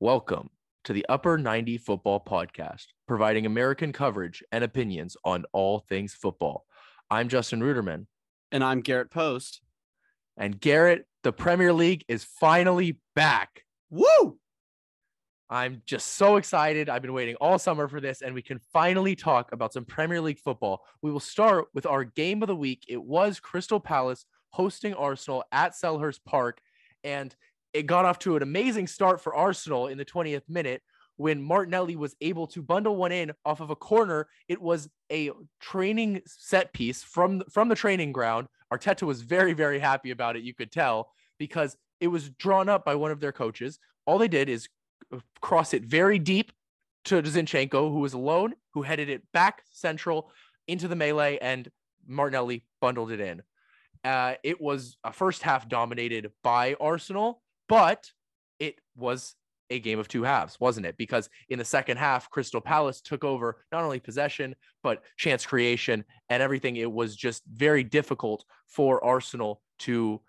Welcome to the Upper 90 Football Podcast, providing American coverage and opinions on all things football. I'm Justin Ruderman. And I'm Garrett Post. And Garrett, the Premier League is finally back. Woo! I'm just so excited. I've been waiting all summer for this, and we can finally talk about some Premier League football. We will start with our game of the week. It was Crystal Palace hosting Arsenal at Selhurst Park. And it got off to an amazing start for Arsenal in the 20th minute when Martinelli was able to bundle one in off of a corner. It was a training set piece from from the training ground. Arteta was very very happy about it. You could tell because it was drawn up by one of their coaches. All they did is cross it very deep to Zinchenko, who was alone, who headed it back central into the melee, and Martinelli bundled it in. Uh, it was a first half dominated by Arsenal but it was a game of two halves, wasn't it? Because in the second half, Crystal Palace took over not only possession, but chance creation and everything. It was just very difficult for Arsenal to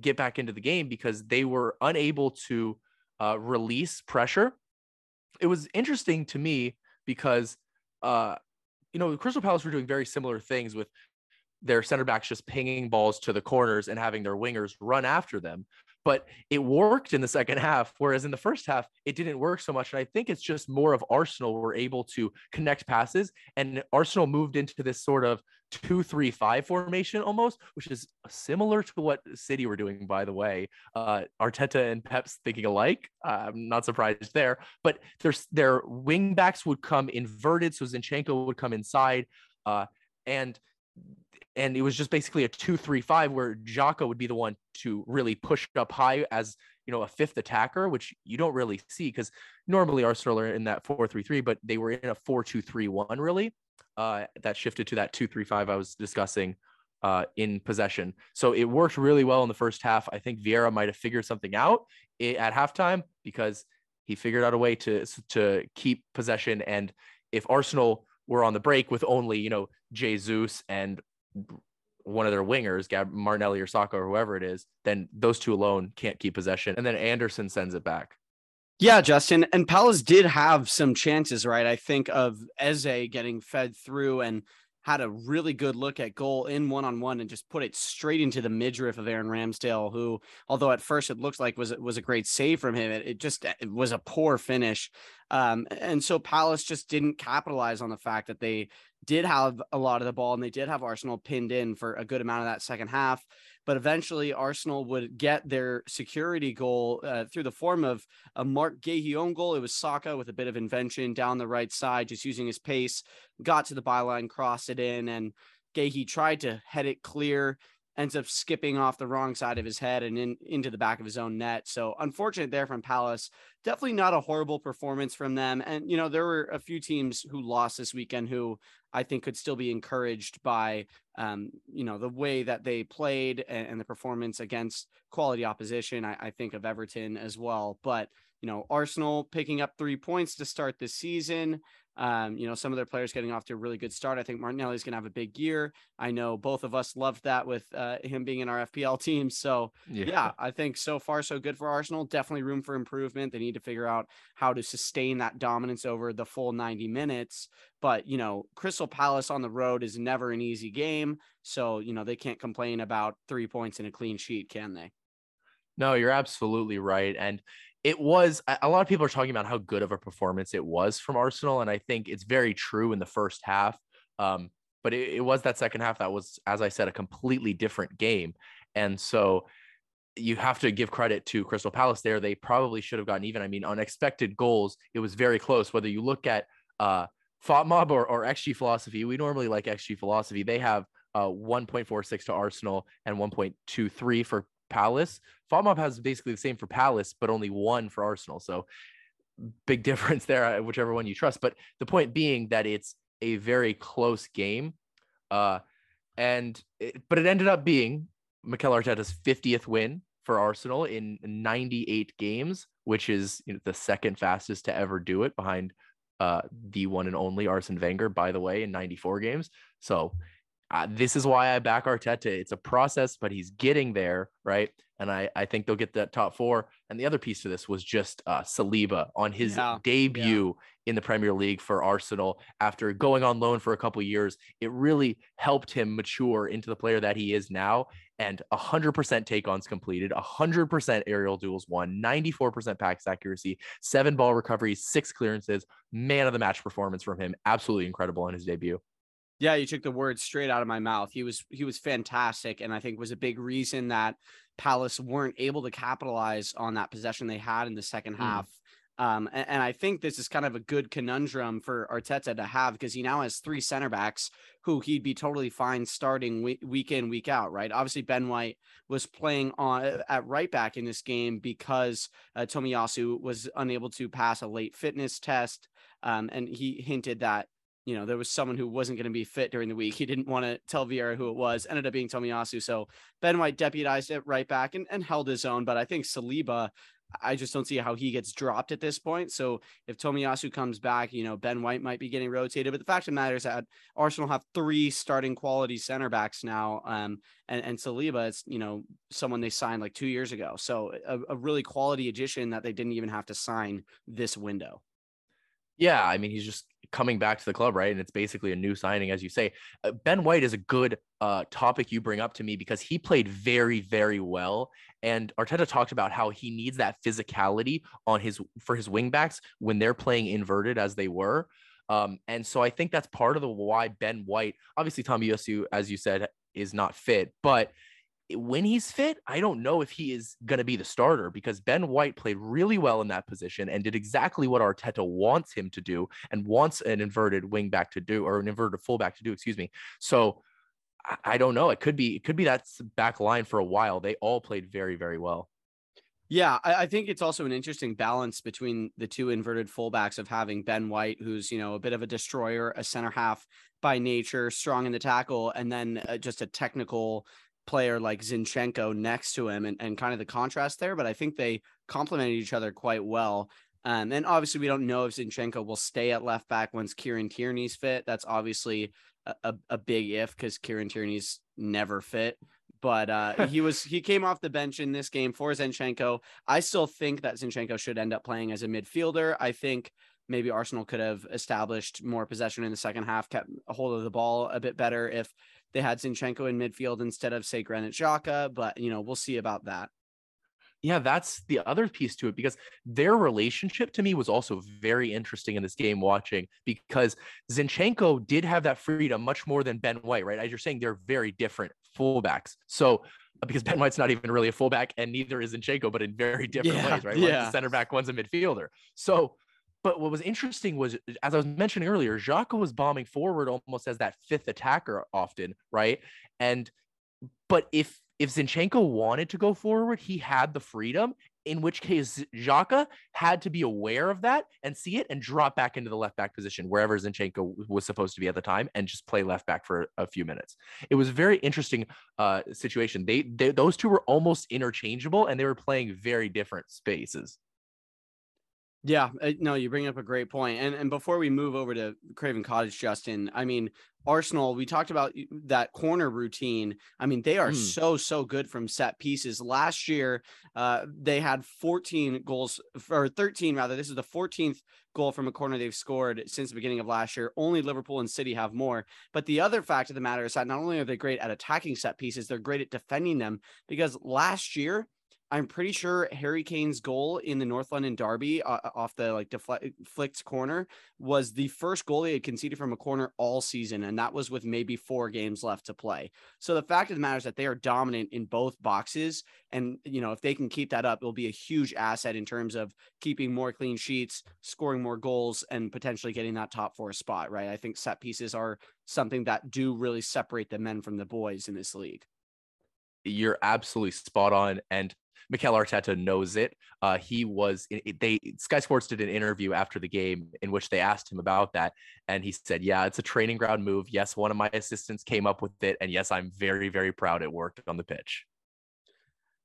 get back into the game because they were unable to uh, release pressure. It was interesting to me because, uh, you know, Crystal Palace were doing very similar things with their center backs just pinging balls to the corners and having their wingers run after them but it worked in the second half whereas in the first half it didn't work so much and i think it's just more of arsenal were able to connect passes and arsenal moved into this sort of two three five formation almost which is similar to what city were doing by the way. Uh arteta and pep's thinking alike. I'm not surprised there but there's their wing backs would come inverted so zinchenko would come inside uh and and it was just basically a two three five where Xhaka would be the one to really push up high as you know a fifth attacker, which you don't really see because normally Arsenal are in that four three three, but they were in a four two three one really. Uh, that shifted to that two three five I was discussing uh, in possession. So it worked really well in the first half. I think Vieira might have figured something out at halftime because he figured out a way to to keep possession. And if Arsenal were on the break with only you know Jesus and one of their wingers, Gab Martinelli or Saka or whoever it is, then those two alone can't keep possession. And then Andersen sends it back. Yeah, Justin. And Palace did have some chances, right? I think of Eze getting fed through and had a really good look at goal in one on one and just put it straight into the midriff of Aaron Ramsdale, who, although at first it looked like was was a great save from him, it, it just it was a poor finish. Um, and so Palace just didn't capitalize on the fact that they did have a lot of the ball and they did have Arsenal pinned in for a good amount of that second half. But eventually, Arsenal would get their security goal uh, through the form of a Marc Guéhi own goal. It was Saka with a bit of invention down the right side, just using his pace, got to the byline, crossed it in, and Guéhi tried to head it clear ends up skipping off the wrong side of his head and in, into the back of his own net. So unfortunate there from Palace. Definitely not a horrible performance from them. And, you know, there were a few teams who lost this weekend who I think could still be encouraged by, um, you know, the way that they played and, and the performance against quality opposition. I, I think of Everton as well. But, you know, Arsenal picking up three points to start the season. Um, you know, some of their players getting off to a really good start. I think Martinelli is going to have a big year. I know both of us loved that with uh, him being in our FPL team. So, yeah. yeah, I think so far so good for Arsenal. Definitely room for improvement. They need to figure out how to sustain that dominance over the full 90 minutes. But, you know, Crystal Palace on the road is never an easy game. So, you know, they can't complain about three points in a clean sheet, can they? No, you're absolutely right. And it was a lot of people are talking about how good of a performance it was from Arsenal, and I think it's very true in the first half. Um, but it, it, was that second half that was, as I said, a completely different game, and so you have to give credit to Crystal Palace there. They probably should have gotten even. I mean, unexpected goals. It was very close. Whether you look at uh, FotMob or, or XG philosophy, we normally like XG philosophy. They have uh, 1.46 to Arsenal and 1.23 for Palace. FotMob has basically the same for Palace, but only one for Arsenal. So big difference there, uh, whichever one you trust. But the point being that it's a very close game. Uh, and it, but it ended up being Mikel Arteta's 50th win for Arsenal in 98 games, which is you know, the second fastest to ever do it behind uh, the one and only Arsene Wenger, by the way, in 94 games. So uh, this is why I back Arteta. It's a process, but he's getting there, right? And I, I think they'll get that top four. And the other piece to this was just uh, Saliba on his yeah, debut yeah. in the Premier League for Arsenal after going on loan for a couple years. It really helped him mature into the player that he is now. And 100% take ons completed, 100% aerial duels won, 94% pass accuracy, seven ball recoveries, six clearances, man of the match performance from him. Absolutely incredible on his debut. Yeah, you took the words straight out of my mouth. He was he was fantastic, and I think was a big reason that Palace weren't able to capitalize on that possession they had in the second mm. half. Um, and, and, I think this is kind of a good conundrum for Arteta to have because he now has three center backs who he'd be totally fine starting week, week in, week out, right? Obviously, Ben White was playing on at right back in this game because uh, Tomiyasu was unable to pass a late fitness test. Um, and he hinted that you know, there was someone who wasn't going to be fit during the week. He didn't want to tell Vieira who it was, ended up being Tomiyasu. So Ben White deputized it right back and, and held his own. But I think Saliba, I just don't see how he gets dropped at this point. So if Tomiyasu comes back, you know, Ben White might be getting rotated. But the fact of the matter is that Arsenal have three starting quality center backs now. Um, and, and Saliba is, you know, someone they signed like two years ago. So a, a really quality addition that they didn't even have to sign this window. Yeah, I mean, he's just coming back to the club, right? And it's basically a new signing, as you say. Uh, ben White is a good uh, topic you bring up to me because he played very, very well. And Arteta talked about how he needs that physicality on his for his wingbacks when they're playing inverted as they were. Um, and so I think that's part of the why Ben White, obviously Tomiyasu, as you said, is not fit, but when he's fit, I don't know if he is going to be the starter because Ben White played really well in that position and did exactly what Arteta wants him to do and wants an inverted wing back to do or an inverted fullback to do, excuse me. So I, don't know. It could be it could be that back line for a while. They all played very very well. Yeah, I, I, think it's also an interesting balance between the two inverted fullbacks of having Ben White, who's you know a bit of a destroyer, a center half by nature, strong in the tackle, and then uh, just a technical player like Zinchenko next to him and, and kind of the contrast there, but I think they complemented each other quite well. Um, and obviously, we don't know if Zinchenko will stay at left back once Kieran Tierney's fit. That's obviously a, a, a big if because Kieran Tierney's never fit. But uh, he was he came off the bench in this game for Zinchenko. I still think that Zinchenko should end up playing as a midfielder. I think maybe Arsenal could have established more possession in the second half, kept a hold of the ball a bit better if they had Zinchenko in midfield instead of say Granit Xhaka, but you know, we'll see about that. Yeah, that's the other piece to it because their relationship to me was also very interesting in this game watching because Zinchenko did have that freedom much more than Ben White, right? As you're saying, they're very different fullbacks. So uh, because Ben White's not even really a fullback and neither is Zinchenko, but in very different yeah, ways, right? One's yeah. a center back, one's a midfielder. So but what was interesting was, as I was mentioning earlier, Xhaka was bombing forward almost as that fifth attacker often, right? And but if if Zinchenko wanted to go forward, he had the freedom. In which case, Xhaka had to be aware of that and see it and drop back into the left back position wherever Zinchenko was supposed to be at the time and just play left back for a few minutes. It was a very interesting uh, situation. They, they those two were almost interchangeable and they were playing very different spaces. Yeah, uh, no, you bring up a great point. And and before we move over to Craven Cottage, Justin, I mean, Arsenal, we talked about that corner routine. I mean, they are mm. so so good from set pieces. Last year, uh, they had 14 goals or 13 rather. This is the 14th goal from a corner they've scored since the beginning of last year. Only Liverpool and City have more. But the other fact of the matter is that not only are they great at attacking set pieces, they're great at defending them because last year I'm pretty sure Harry Kane's goal in the North London derby uh, uh off the like deflected corner was the first goal they had conceded from a corner all season, and that was with maybe four games left to play. So the fact of the matter is that they are dominant in both boxes, and you know if they can keep that up, it'll be a huge asset in terms of keeping more clean sheets, scoring more goals, and potentially getting that top four spot. Right? I think set pieces are something that do really separate the men from the boys in this league. You're absolutely spot on, and Mikel Arteta knows it. Uh, he was they Sky Sports did an interview after the game in which they asked him about that, and he said, "Yeah, it's a training ground move. Yes, one of my assistants came up with it, and yes, I'm very very proud it worked on the pitch."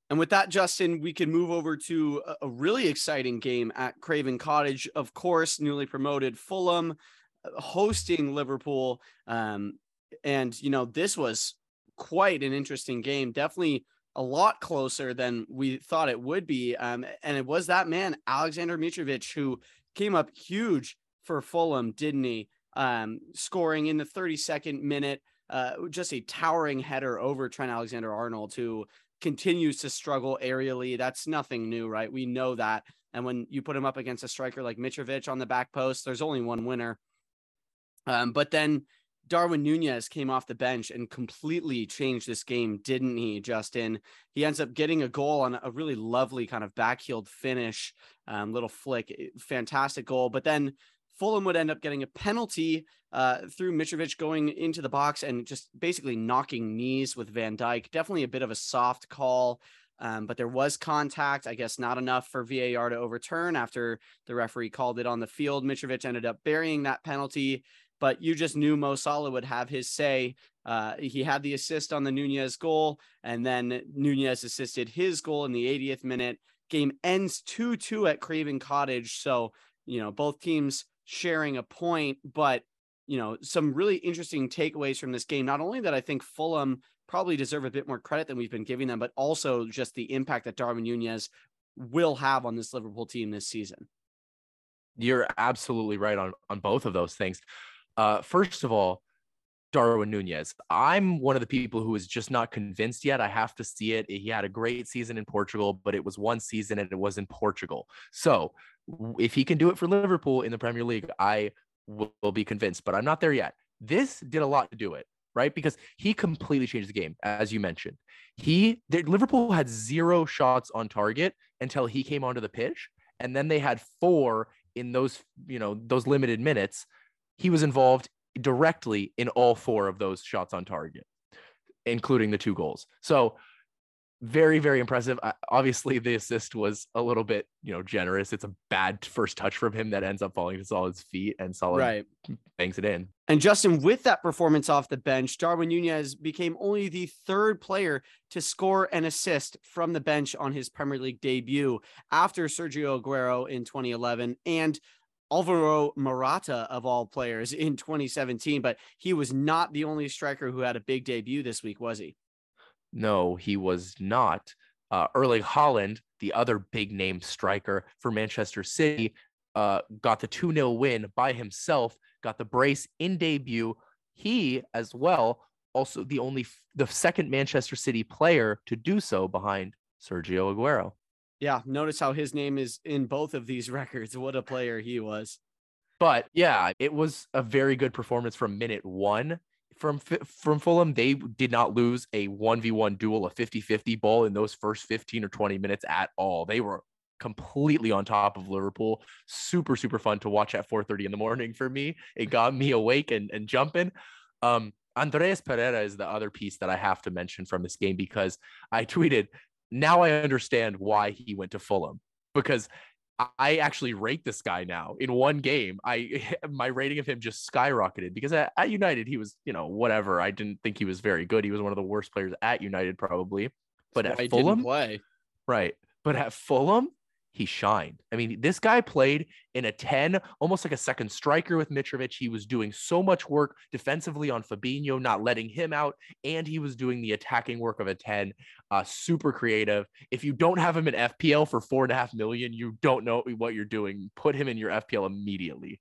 And with that, Justin, we can move over to a really exciting game at Craven Cottage. Of course, newly promoted Fulham uh, hosting Liverpool. Um, And, you know, this was quite an interesting game. Definitely a lot closer than we thought it would be. Um, and it was that man, Alexander Mitrovic, who came up huge for Fulham, didn't he? Um, scoring in the 32nd minute, uh, just a towering header over Trent Alexander Arnold, who continues to struggle aerially. That's nothing new, right? We know that. And when you put him up against a striker like Mitrovic on the back post, there's only one winner. Um, but then Darwin Nunez came off the bench and completely changed this game, didn't he, Justin? He ends up getting a goal on a really lovely kind of backheeled finish, um, little flick, eh, fantastic goal. But then Fulham would end up getting a penalty uh, through Mitrovic going into the box and just basically knocking knees with Van Dijk. Definitely a bit of a soft call. Um, but there was contact, I guess not enough for VAR to overturn after the referee called it on the field. Mitrovic ended up burying that penalty, but you just knew Mo Salah would have his say. Uh, he had the assist on the Nunez goal, and then Nunez assisted his goal in the 80th minute. Game ends 2 2 at Craven Cottage. So, you know, both teams sharing a point, but, you know, some really interesting takeaways from this game. Not only that I think Fulham probably deserve a bit more credit than we've been giving them, but also just the impact that Darwin Nunez will have on this Liverpool team this season. You're absolutely right on on both of those things. Uh, first of all, Darwin Nunez. I'm one of the people who is just not convinced yet. I have to see it. He had a great season in Portugal, but it was one season and it was in Portugal. So if he can do it for Liverpool in the Premier League, I will, be convinced, but I'm not there yet. This did a lot to do it right? Because he completely changed the game, as you mentioned. He Liverpool had zero shots on target until he came onto the pitch, and then they had four in those you know those limited minutes. He was involved directly in all four of those shots on target, including the two goals. So very very impressive obviously the assist was a little bit you know generous it's a bad first touch from him that ends up falling to Salah's feet and Salah right. bangs it in and Justin with that performance off the bench Darwin Nunez became only the third player to score an assist from the bench on his Premier League debut after Sergio Aguero in 2011 and Alvaro Morata of all players in 2017 but he was not the only striker who had a big debut this week was he no, he was not. Uh, Erling Haaland, the other big name striker for Manchester City, uh, got the 2 0 win by himself, got the brace in debut. He, as well, also the only, the second Manchester City player to do so behind Sergio Aguero. Yeah, notice how his name is in both of these records. What a player he was. But yeah, it was a very good performance from minute one from from Fulham, they did not lose a 1v1 duel, a 50-50 ball in those first 15 or 20 minutes at all. They were completely on top of Liverpool. Super, super fun to watch at 4:30 in the morning for me. It got me awake and, and jumping. Um, Andreas Pereira is the other piece that I have to mention from this game because I tweeted, now I understand why he went to Fulham because I actually rate this guy now in one game. I my rating of him just skyrocketed because at, at, United he was, you know, whatever. I didn't think he was very good. He was one of the worst players at United probably. But at Fulham, play. right? But at Fulham, he shined. I mean, this guy played in a 10, almost like a second striker with Mitrovic. He was doing so much work defensively on Fabinho, not letting him out, and he was doing the attacking work of a 10. Uh, super creative. If you don't have him in FPL for four and a half million, you don't know what you're doing. Put him in your FPL immediately.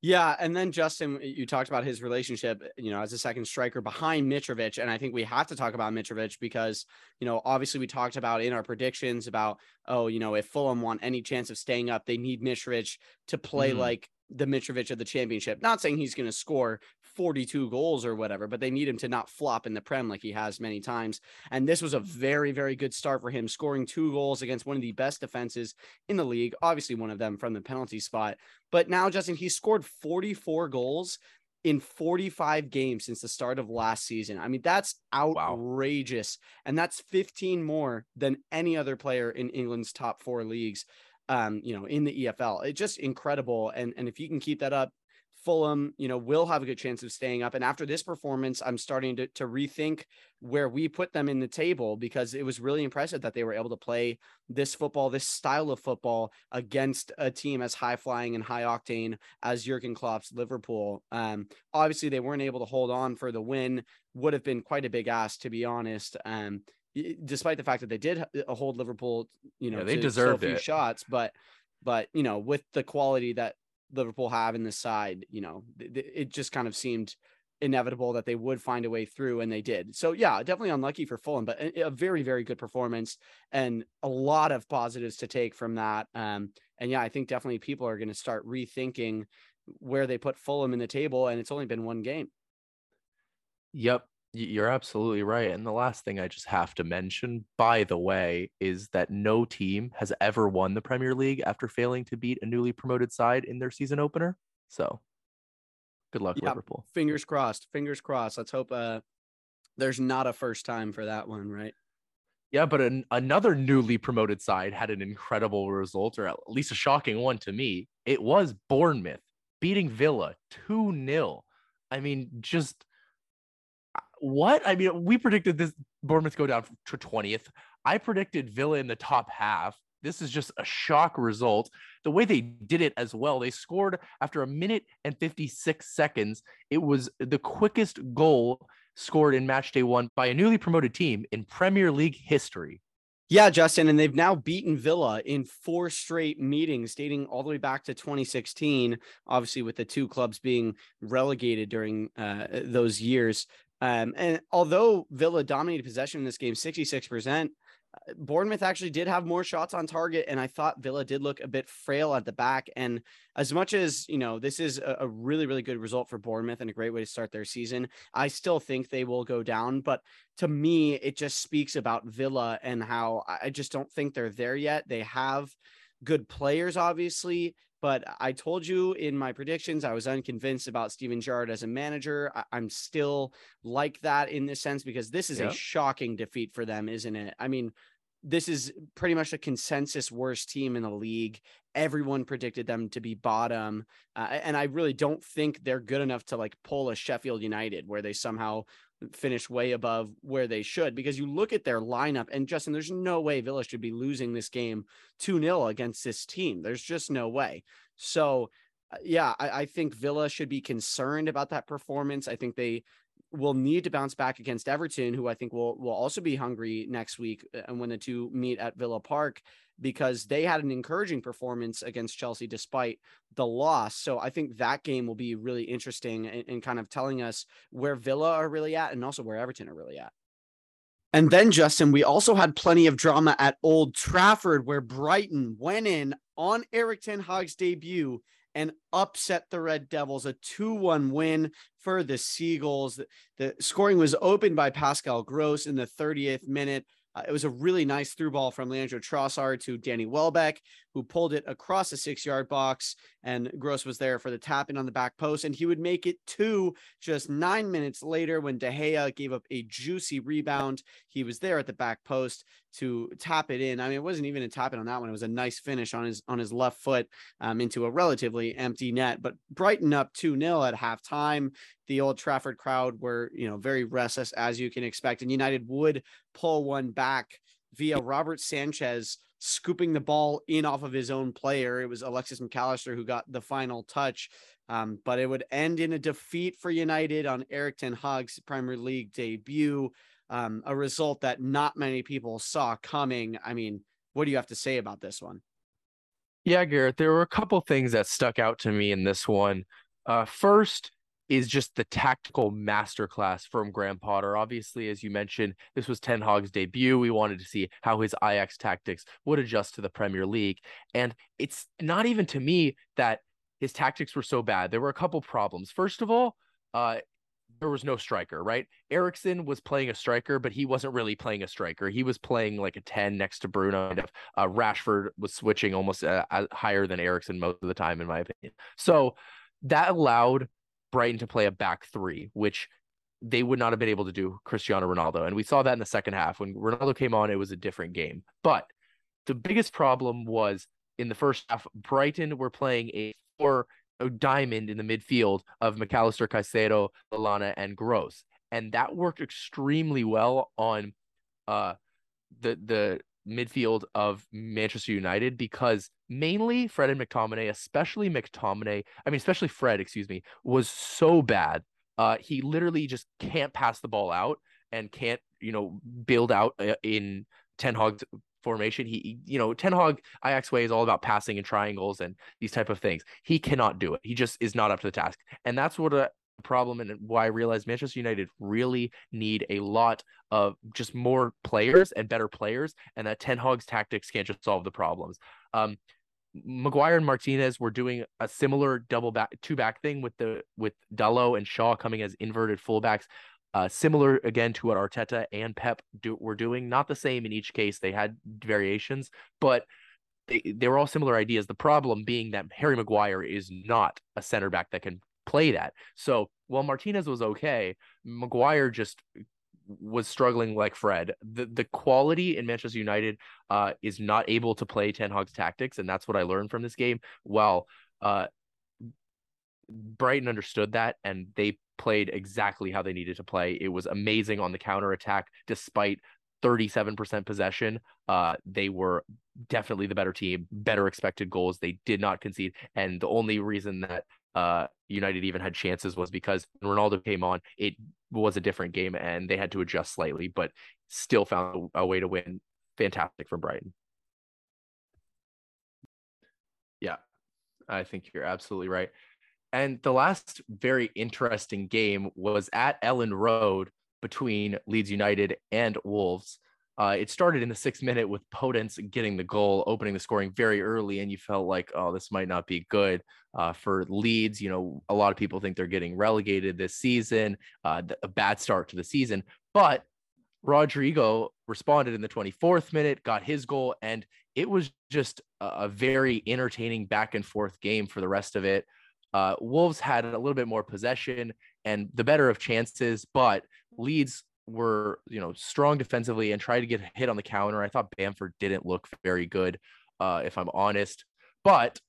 Yeah, and then Justin, you talked about his relationship, you know, as a second striker behind Mitrovic, and I think we have to talk about Mitrovic because, you know, obviously we talked about in our predictions about, oh, you know, if Fulham want any chance of staying up, they need Mitrovic to play mm-hmm. like the Mitrovic of the championship. Not saying he's going to score 42 goals or whatever, but they need him to not flop in the Prem like he has many times. And this was a very, very good start for him, scoring two goals against one of the best defenses in the league. Obviously, one of them from the penalty spot. But now, Justin, he scored 44 goals in 45 games since the start of last season. I mean, that's outrageous. Wow. And that's 15 more than any other player in England's top four leagues um, you know, in the EFL. It's just incredible. And and if you can keep that up, Fulham, you know, will have a good chance of staying up. And after this performance, I'm starting to, to rethink where we put them in the table because it was really impressive that they were able to play this football, this style of football against a team as high flying and high octane as Jurgen Klopp's Liverpool. Um, obviously, they weren't able to hold on for the win. Would have been quite a big ask, to be honest. Um, despite the fact that they did uh, hold Liverpool, you know, yeah, they deserved so few it. shots, but but you know, with the quality that Liverpool have in this side, you know, it just kind of seemed inevitable that they would find a way through and they did. So yeah, definitely unlucky for Fulham, but a, very very good performance and a lot of positives to take from that. Um and yeah, I think definitely people are going to start rethinking where they put Fulham in the table and it's only been one game. Yep, you're absolutely right. And the last thing I just have to mention, by the way, is that no team has ever won the Premier League after failing to beat a newly promoted side in their season opener. So good luck, yeah, Liverpool. Fingers crossed. Fingers crossed. Let's hope uh, there's not a first time for that one, right? Yeah, but an, another newly promoted side had an incredible result, or at least a shocking one to me. It was Bournemouth beating Villa 2 0. I mean, just what? I mean, we predicted this Bournemouth go down to 20th. I predicted Villa in the top half. This is just a shock result. The way they did it as well, they scored after a minute and 56 seconds. It was the quickest goal scored in match day one by a newly promoted team in Premier League history. Yeah, Justin, and they've now beaten Villa in four straight meetings dating all the way back to 2016, obviously, with the two clubs being relegated during uh, those years. Um, and although Villa dominated possession in this game, 66%, uh, Bournemouth actually did have more shots on target. And I thought Villa did look a bit frail at the back. And as much as, you know, this is a, a really, really good result for Bournemouth and a great way to start their season, I still think they will go down. But to me, it just speaks about Villa and how I just don't think they're there yet. They have good players, obviously. But I told you in my predictions, I was unconvinced about Steven Gerrard as a manager. I- am still like that in this sense because this is a shocking defeat for them, isn't it? I mean, this is pretty much a consensus worst team in the league. Everyone predicted them to be bottom. Uh, and I really don't think they're good enough to like pull a Sheffield United where they somehow finish way above where they should because you look at their lineup and Justin, there's no way Villa should be losing this game 2 0 against this team. There's just no way. So, uh, yeah, I, I, think Villa should be concerned about that performance. I think they will need to bounce back against Everton, who I think will will also be hungry next week, uh, and when the two meet at Villa Park because they had an encouraging performance against Chelsea despite the loss. So I think that game will be really interesting in, kind of telling us where Villa are really at and also where Everton are really at. And then, Justin, we also had plenty of drama at Old Trafford where Brighton went in on Erik Ten Hag's debut and upset the Red Devils, a 2 1 win for the Seagulls. The, the scoring was opened by Pascal Gross in the 30th minute. Uh, it was a really nice through ball from Leandro Trossard to Danny Welbeck, who pulled it across the six yard box. And Gross was there for the tap in on the back post. And he would make it two just nine minutes later when De Gea gave up a juicy rebound. He was there at the back post to tap it in. I mean, it wasn't even a tap in on that one. It was a nice finish on his on his left foot um, into a relatively empty net. But Brighton up 2 0 at halftime. The old Trafford crowd were, you know, very restless as you can expect. And United would pull one back via Robert Sanchez scooping the ball in off of his own player. It was Alexis McAllister who got the final touch. Um, but it would end in a defeat for United on Erik Ten Hag's Premier League debut um, a result that not many people saw coming. I mean, what do you have to say about this one? Yeah, Garrett, there were a couple things that stuck out to me in this one. Uh, first is just the tactical masterclass from Graham Potter. Obviously, as you mentioned, this was Ten Hag's debut. We wanted to see how his Ajax tactics would adjust to the Premier League. And it's not even to me that his tactics were so bad. There were a couple problems. First of all, uh, there was no striker, right? Eriksen was playing a striker, but he wasn't really playing a striker. He was playing like a 10 next to Bruno. Uh, Rashford was switching almost uh, higher than Eriksen most of the time, in my opinion. So that allowed Brighton to play a back three, which they would not have been able to do Cristiano Ronaldo. And we saw that in the second half. When Ronaldo came on, it was a different game. But the biggest problem was in the first half, Brighton were playing a four diamond in the midfield of McAllister, Caicedo, Lallana, and Gross, and that worked extremely well on uh the the midfield of Manchester United because mainly Fred and McTominay, especially McTominay, I mean especially Fred, excuse me, was so bad. Uh, he literally just can't pass the ball out and can't you know build out uh, in Ten Hag's formation. He, you know, Ten Hag Ajax way is all about passing and triangles and these type of things. He cannot do it. He just is not up to the task, and that's what a problem and why I realized Manchester United really need a lot of just more players and better players, and that Ten Hag's tactics can't just solve the problems. Um, Maguire and Martinez were doing a similar double back two back thing with the with Dalot and Shaw coming as inverted fullbacks. Uh, similar again to what Arteta and Pep do, were doing. Not the same in each case. They had variations, but they, they were all similar ideas. The problem being that Harry Maguire is not a center back that can play that. So while Martinez was okay, Maguire just was struggling like Fred. The the quality in Manchester United uh, is not able to play Ten Hag's tactics, and that's what I learned from this game. Well, uh, Brighton understood that, and they played exactly how they needed to play. It was amazing on the counter attack, despite 37% possession. Uh, they were definitely the better team, better expected goals. They did not concede. And the only reason that uh, United even had chances was because when Ronaldo came on, it was a different game and they had to adjust slightly, but still found a way to win. Fantastic from Brighton. Yeah, I think you're absolutely right. And the last very interesting game was at Elland Road between Leeds United and Wolves. Uh, it started in the sixth minute with Podence getting the goal, opening the scoring very early, and you felt like, oh, this might not be good uh, for Leeds. You know, a lot of people think they're getting relegated this season, uh, a bad start to the season. But Rodrigo responded in the 24th minute, got his goal, and it was just a very entertaining back and forth game for the rest of it. Uh, Wolves had a little bit more possession and the better of chances, but Leeds were you know strong defensively and tried to get hit on the counter. I thought Bamford didn't look very good, uh, if I'm honest. But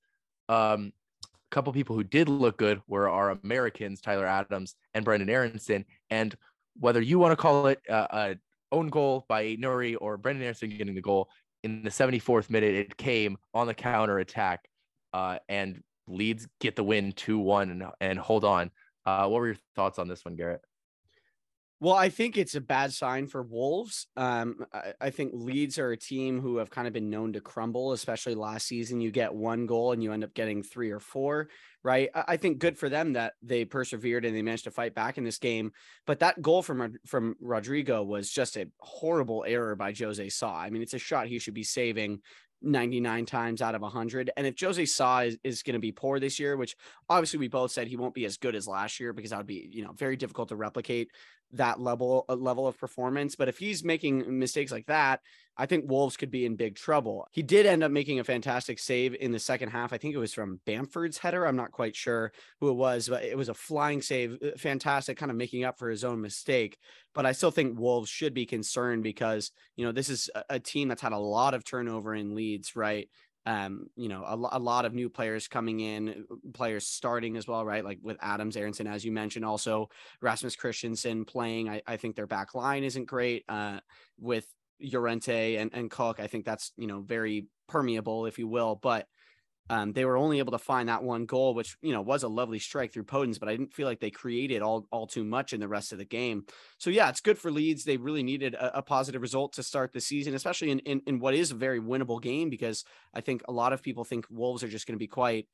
um, a couple people who did look good were our Americans, Tyler Adams and Brendan Aaronson. And whether you want to call it uh, a own goal by Nouri or Brendan Aaronson getting the goal in the 74th minute, it came on the counter attack, uh, and Leeds get the win 2 1 and, and hold on. Uh, what were your thoughts on this one, Garrett? Well, I think it's a bad sign for Wolves. Um, I, I, think Leeds are a team who have kind of been known to crumble, especially last season. You get one goal and you end up getting three or four, right? I, I think good for them that they persevered and they managed to fight back in this game. But that goal from from Rodrigo was just a horrible error by Jose Sa. I mean, it's a shot he should be saving. 99 times out of 100. And if Jose Sa is, is going to be poor this year, which obviously we both said he won't be as good as last year because that would be, you know, very difficult to replicate that level level of performance. But if he's making mistakes like that, I think Wolves could be in big trouble. He did end up making a fantastic save in the second half. I think it was from Bamford's header. I'm not quite sure who it was, but it was a flying save. Uh, fantastic, kind of making up for his own mistake. But I still think Wolves should be concerned because, you know, this is a team that's had a lot of turnover in Leeds, right? Um, you know, a, a, lot of new players coming in, uh, players starting as well, right? Like with Adams, Aaronson, as you mentioned, also Rasmus Kristensen playing. I, I think their back line isn't great. Uh, with Llorente and, and Cook, I think that's, you know, very permeable, if you will. But um, they were only able to find that one goal, which you know was a lovely strike through Podence, but I didn't feel like they created all all too much in the rest of the game. So yeah, it's good for Leeds. They really needed a, a positive result to start the season, especially in, in in what is a very winnable game because I think a lot of people think Wolves are just going to be quite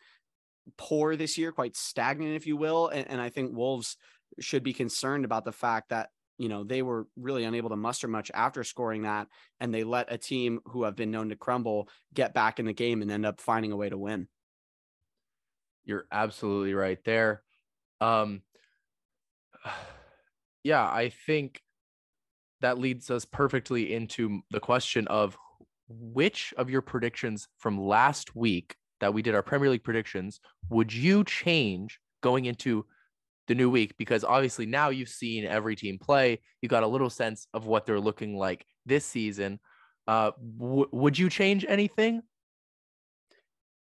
poor this year, quite stagnant, if you will, and, and I think Wolves should be concerned about the fact that you know they were really unable to muster much after scoring that and they let a team who have been known to crumble get back in the game and end up finding a way to win. You're absolutely right there. Um yeah i think that leads us perfectly into the question of which of your predictions from last week that we did our premier league predictions would you change going into the new week because obviously now you've seen every team play. You got a little sense of what they're looking like this season. Uh, w- would you change anything?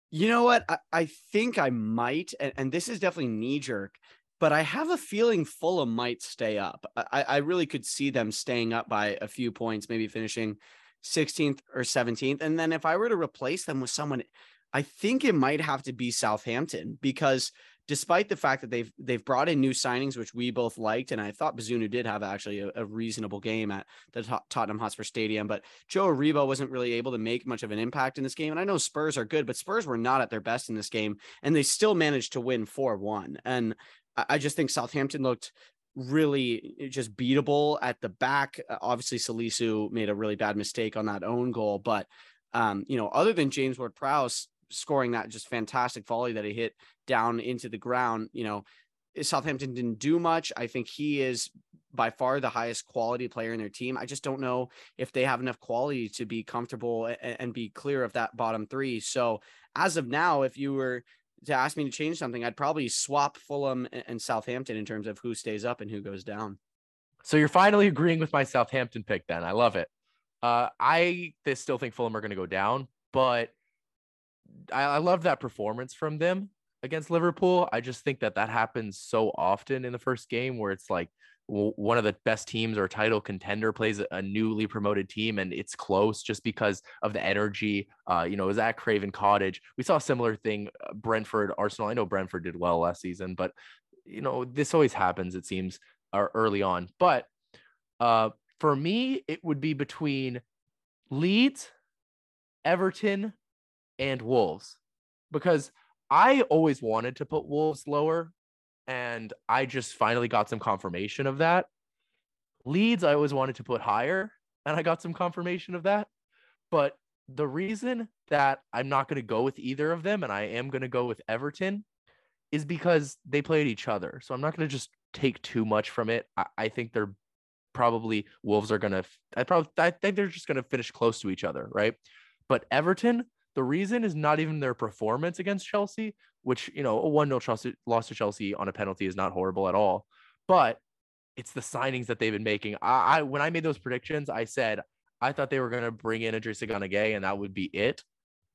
You know what? I, I think I might, and, and this is definitely knee jerk, but I have a feeling Fulham might stay up. I, I really could see them staying up by a few points, maybe finishing 16th or 17th. And then if I were to replace them with someone, I think it might have to be Southampton because despite the fact that they've they've brought in new signings, which we both liked, and I thought Bazunu did have actually a, a reasonable game at the Tottenham Hotspur Stadium, but Joe Aribo wasn't really able to make much of an impact in this game. And I know Spurs are good, but Spurs were not at their best in this game, and they still managed to win four one. And I just think Southampton looked really eh, just beatable at the back. Uh, obviously, Salisu made a really bad mistake on that own goal, but um, you know, other than James Ward Prowse, scoring that just fantastic volley that he hit down into the ground. You know, Southampton didn't do much. I think he is by far the highest quality player in their team. I just don't know if they have enough quality to be comfortable and, and be clear of that bottom three. So as of now, if you were to ask me to change something, I'd probably swap Fulham and Southampton in terms of who stays up and who goes down. So you're finally agreeing with my Southampton pick then. I love it. Uh, I still think Fulham are going to go down, but I, I love that performance from them against Liverpool. I just think that that happens so often in the first game where it's like one of the best teams or title contender plays a newly promoted team and it's close just because of the energy. Uh, you know, it was at Craven Cottage. We saw a similar thing, uh, Brentford, Arsenal. I know Brentford did well last season, but you know, this always happens, it seems, uh, early on. But uh, for me, it would be between Leeds, Everton, and Wolves because I always wanted to put Wolves lower and I just finally got some confirmation of that. Leeds, I always wanted to put higher and I got some confirmation of that. But the reason that I'm not going to go with either of them and I am going to go with Everton is because they played each other. So I'm not going to just take too much from it. I, I think they're probably Wolves are going to, I probably, I think they're just going to finish close to each other. Right. But Everton, the reason is not even their performance against Chelsea, which, you know, a 1 0 loss to Chelsea on a penalty is not horrible at all. But it's the signings that they've been making. I, I when I made those predictions, I said I thought they were going to bring in Idrissa Gana Gueye and that would be it.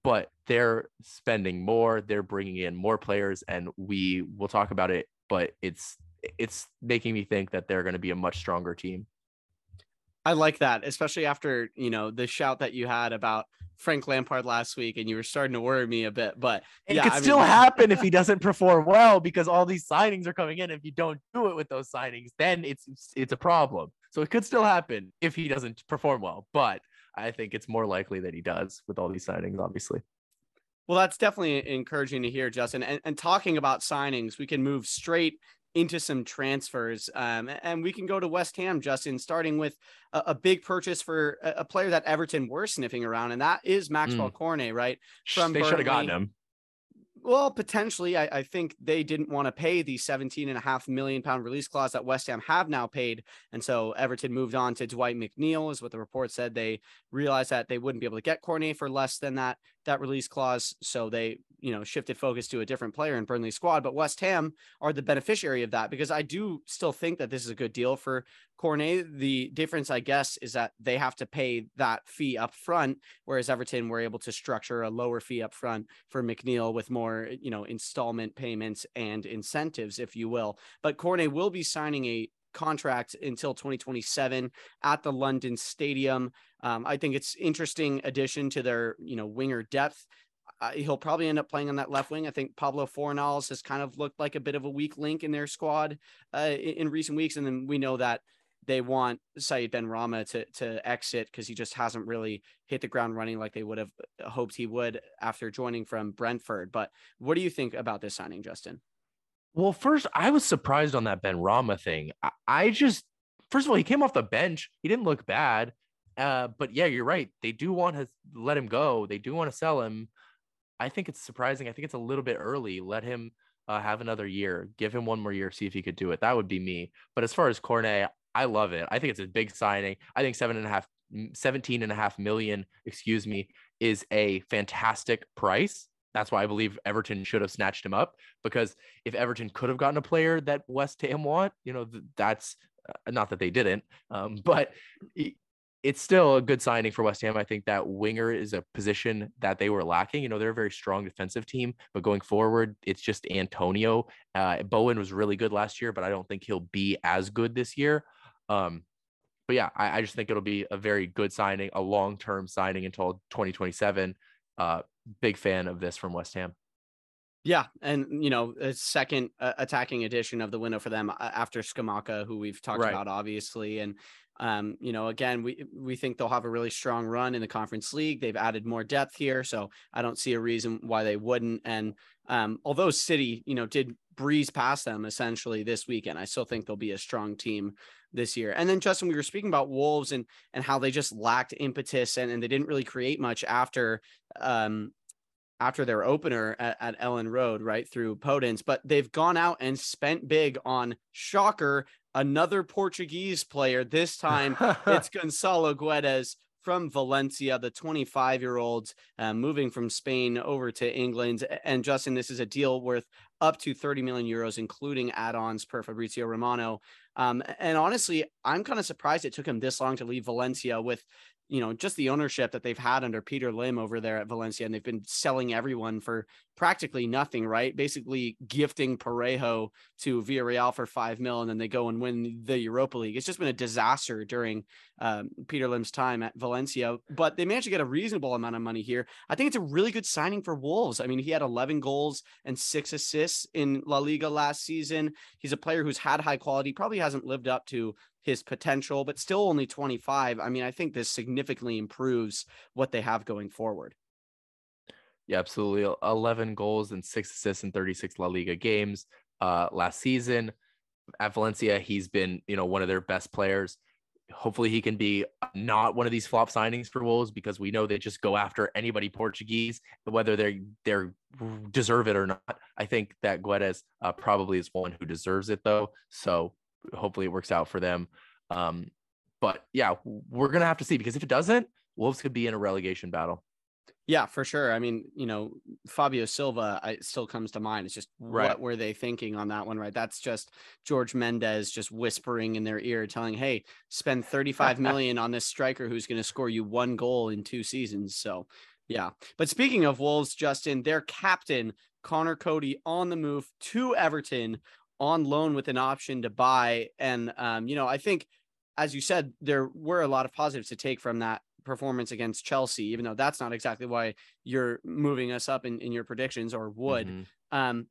But they're spending more, they're bringing in more players, and we will talk about it. But it's it's making me think that they're going to be a much stronger team. I like that, especially after you know the shout that you had about Frank Lampard last week, and you were starting to worry me a bit. But it yeah, could I still mean... happen if he doesn't perform well because all these signings are coming in. If you don't do it with those signings, then it's it's a problem. So it could still happen if he doesn't perform well, but I think it's more likely that he does with all these signings, obviously. Well, that's definitely encouraging to hear, Justin. And, and talking about signings, we can move straight into some transfers. Um, and we can go to West Ham, Justin, starting with a, a big purchase for a, a, player that Everton were sniffing around, and that is Maxwell mm. Cornet, right? From they should have gotten him. Well, potentially, I, I, think they didn't want to pay the 17 and a half million pound release clause that West Ham have now paid. And so Everton moved on to Dwight McNeil, is what the report said. They realized that they wouldn't be able to get Cornet for less than that, that release clause. So they, you know, shifted focus to a different player in Burnley squad. But West Ham are the beneficiary of that because I do still think that this is a good deal for Cornet. The difference, I guess, is that they have to pay that fee up front, whereas Everton were able to structure a lower fee up front for McNeil with more, you know, installment payments and incentives, if you will. But Cornet will be signing a contract until 2027 at the London Stadium. Um, I think it's interesting addition to their, you know, winger depth. Uh, he'll probably end up playing on that left wing. I think Pablo Fornals has kind of looked like a bit of a weak link in their squad uh, in, in recent weeks, and then we know that they want Said Benrahma to to exit because he just hasn't really hit the ground running like they would have hoped he would after joining from Brentford. But what do you think about this signing, Justin? Well, first, I was surprised on that Benrahma thing. I, I just, first of all, he came off the bench. He didn't look bad. Uh, but yeah, you're right. They do want to let him go. They do want to sell him. I think it's surprising. I think it's a little bit early. Let him uh, have another year. Give him one more year. See if he could do it. That would be me. But as far as Cornet, I love it. I think it's a big signing. I think seven and a half, 17 and a half million, excuse me, is a fantastic price. That's why I believe Everton should have snatched him up because if Everton could have gotten a player that West Ham want, you know, that's uh, not that they didn't, um, but it's still a good signing for West Ham. I think that winger is a position that they were lacking. You know, they're a very strong defensive team, but going forward, it's just Antonio. Uh, Bowen was really good last year, but I don't think he'll be as good this year. Um, but yeah, I, I, just think it'll be a very good signing, a long term signing until 2027. Uh, big fan of this from West Ham. Yeah, and you know, a second uh, attacking edition of the window for them uh, after Scamacca, who we've talked right. about, obviously, and um, you know, again, we we think they'll have a really strong run in the conference league. They've added more depth here, so I don't see a reason why they wouldn't. And um, although City, you know, did breeze past them essentially this weekend, I still think they'll be a strong team this year. And then Justin, we were speaking about Wolves and and how they just lacked impetus and, and they didn't really create much after um after their opener at, at Elland Road, right through Podence, but they've gone out and spent big on shocker, another Portuguese player. This time it's Gonzalo Guedes from Valencia, the 25 year old uh, moving from Spain over to England. And Justin, this is a deal worth up to 30 million euros, including add ons per Fabrizio Romano. Um, and honestly, I'm kind of surprised it took him this long to leave Valencia with you know, just the ownership that they've had under Peter Lim over there at Valencia, and they've been selling everyone for practically nothing, right? Basically gifting Parejo to Villarreal for five mil, and then they go and win the Europa League. It's just been a disaster during um, Peter Lim's time at Valencia, but they managed to get a reasonable amount of money here. I think it's a really good signing for Wolves. I mean, he had 11 goals and six assists in La Liga last season. He's a player who's had high quality, probably hasn't lived up to his potential, but still only 25. I mean, I think this significantly improves what they have going forward. Yeah, absolutely. 11 goals and six assists in 36 La Liga games uh, last season. At Valencia, he's been, you know, one of their best players. Hopefully, he can be not one of these flop signings for Wolves because we know they just go after anybody Portuguese, whether they they're deserve it or not. I think that Guedes uh, probably is one who deserves it though. So hopefully it works out for them. Um, but yeah, we're gonna have to see because if it doesn't, Wolves could be in a relegation battle. Yeah, for sure. I mean, you know, Fabio Silva I, still comes to mind. It's just right. what were they thinking on that one, right? That's just George Mendes just whispering in their ear, telling, "Hey, spend 35 million on this striker who's going to score you one goal in two seasons." So, yeah. But speaking of Wolves, Justin, their captain Conor Coady on the move to Everton on loan with an option to buy. And, um, you know, I think, as you said, there were a lot of positives to take from that performance against Chelsea, even though that's not exactly why you're moving us up in, in your predictions or would. Mm-hmm. Um,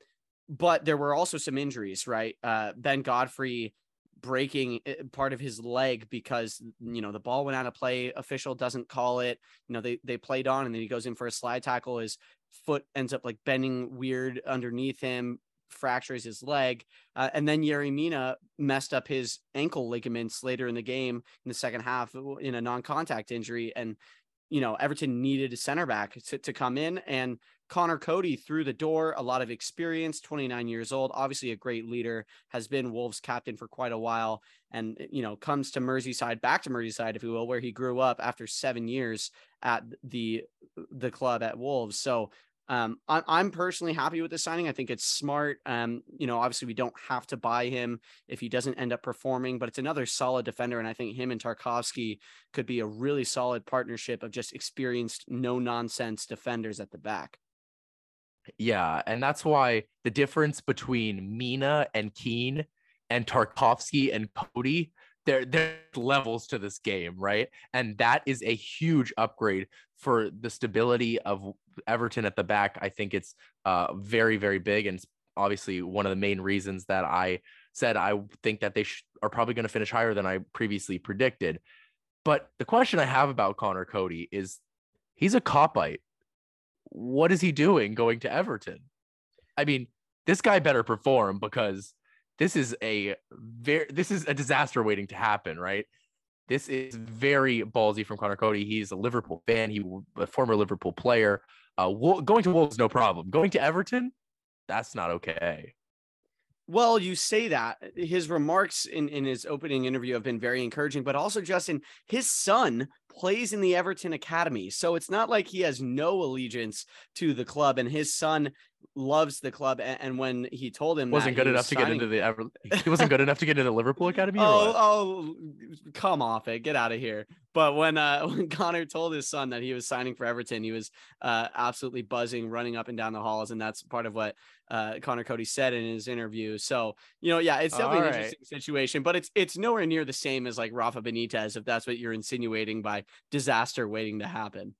but there were also some injuries, right? Uh, ben Godfrey breaking eh, part of his leg because you know the ball went out of play official doesn't call it you know they they played on and then he goes in for a slide tackle his foot ends up like bending weird underneath him fractures his leg. Uh, and then Yerry Mina messed up his ankle ligaments later in the game in the second half in a non contact injury. And, you know, Everton needed a center back to, to come in. And Conor Coady through the door, a lot of experience, 29 years old, obviously a great leader, has been Wolves captain for quite a while. And, you know, comes to Merseyside, back to Merseyside, if you will, where he grew up after seven years at the the club at Wolves. So um, I'm, I'm personally happy with the signing. I think it's smart. Um, you know, obviously we don't have to buy him if he doesn't end up performing, but it's another solid defender. And I think him and Tarkowski could be a really solid partnership of just experienced, no nonsense defenders at the back. Yeah. And that's why the difference between Mina and Keane and Tarkowski and Coady there there's levels to this game, right? And that is a huge upgrade for the stability of Everton at the back. I think it's uh, very very big, and obviously one of the main reasons that I said I think that they sh- are probably going to finish higher than I previously predicted. But the question I have about Conor Coady is he's a Kopite. What is he doing going to Everton? I mean, this guy better perform because this is a very this is a disaster waiting to happen, right? This is very ballsy from Conor Coady. He's a Liverpool fan. He a former Liverpool player. Uh, going to Wolves, no problem. Going to Everton, that's not okay. Well, you say that his remarks in, in his opening interview have been very encouraging, but also Justin, his son plays in the Everton Academy. So it's not like he has no allegiance to the club. And his son loves the club. And, and when he told him wasn't good enough to get into the ever, he wasn't good enough to get into the Liverpool academy. oh, oh, come off it, get out of here. But when uh, when Conor told his son that he was signing for Everton, he was uh, absolutely buzzing, running up and down the halls, and that's part of what uh, Conor Coady said in his interview. So you know, yeah, it's definitely All an right. interesting situation, but it's it's nowhere near the same as like Rafa Benitez, if that's what you're insinuating by disaster waiting to happen.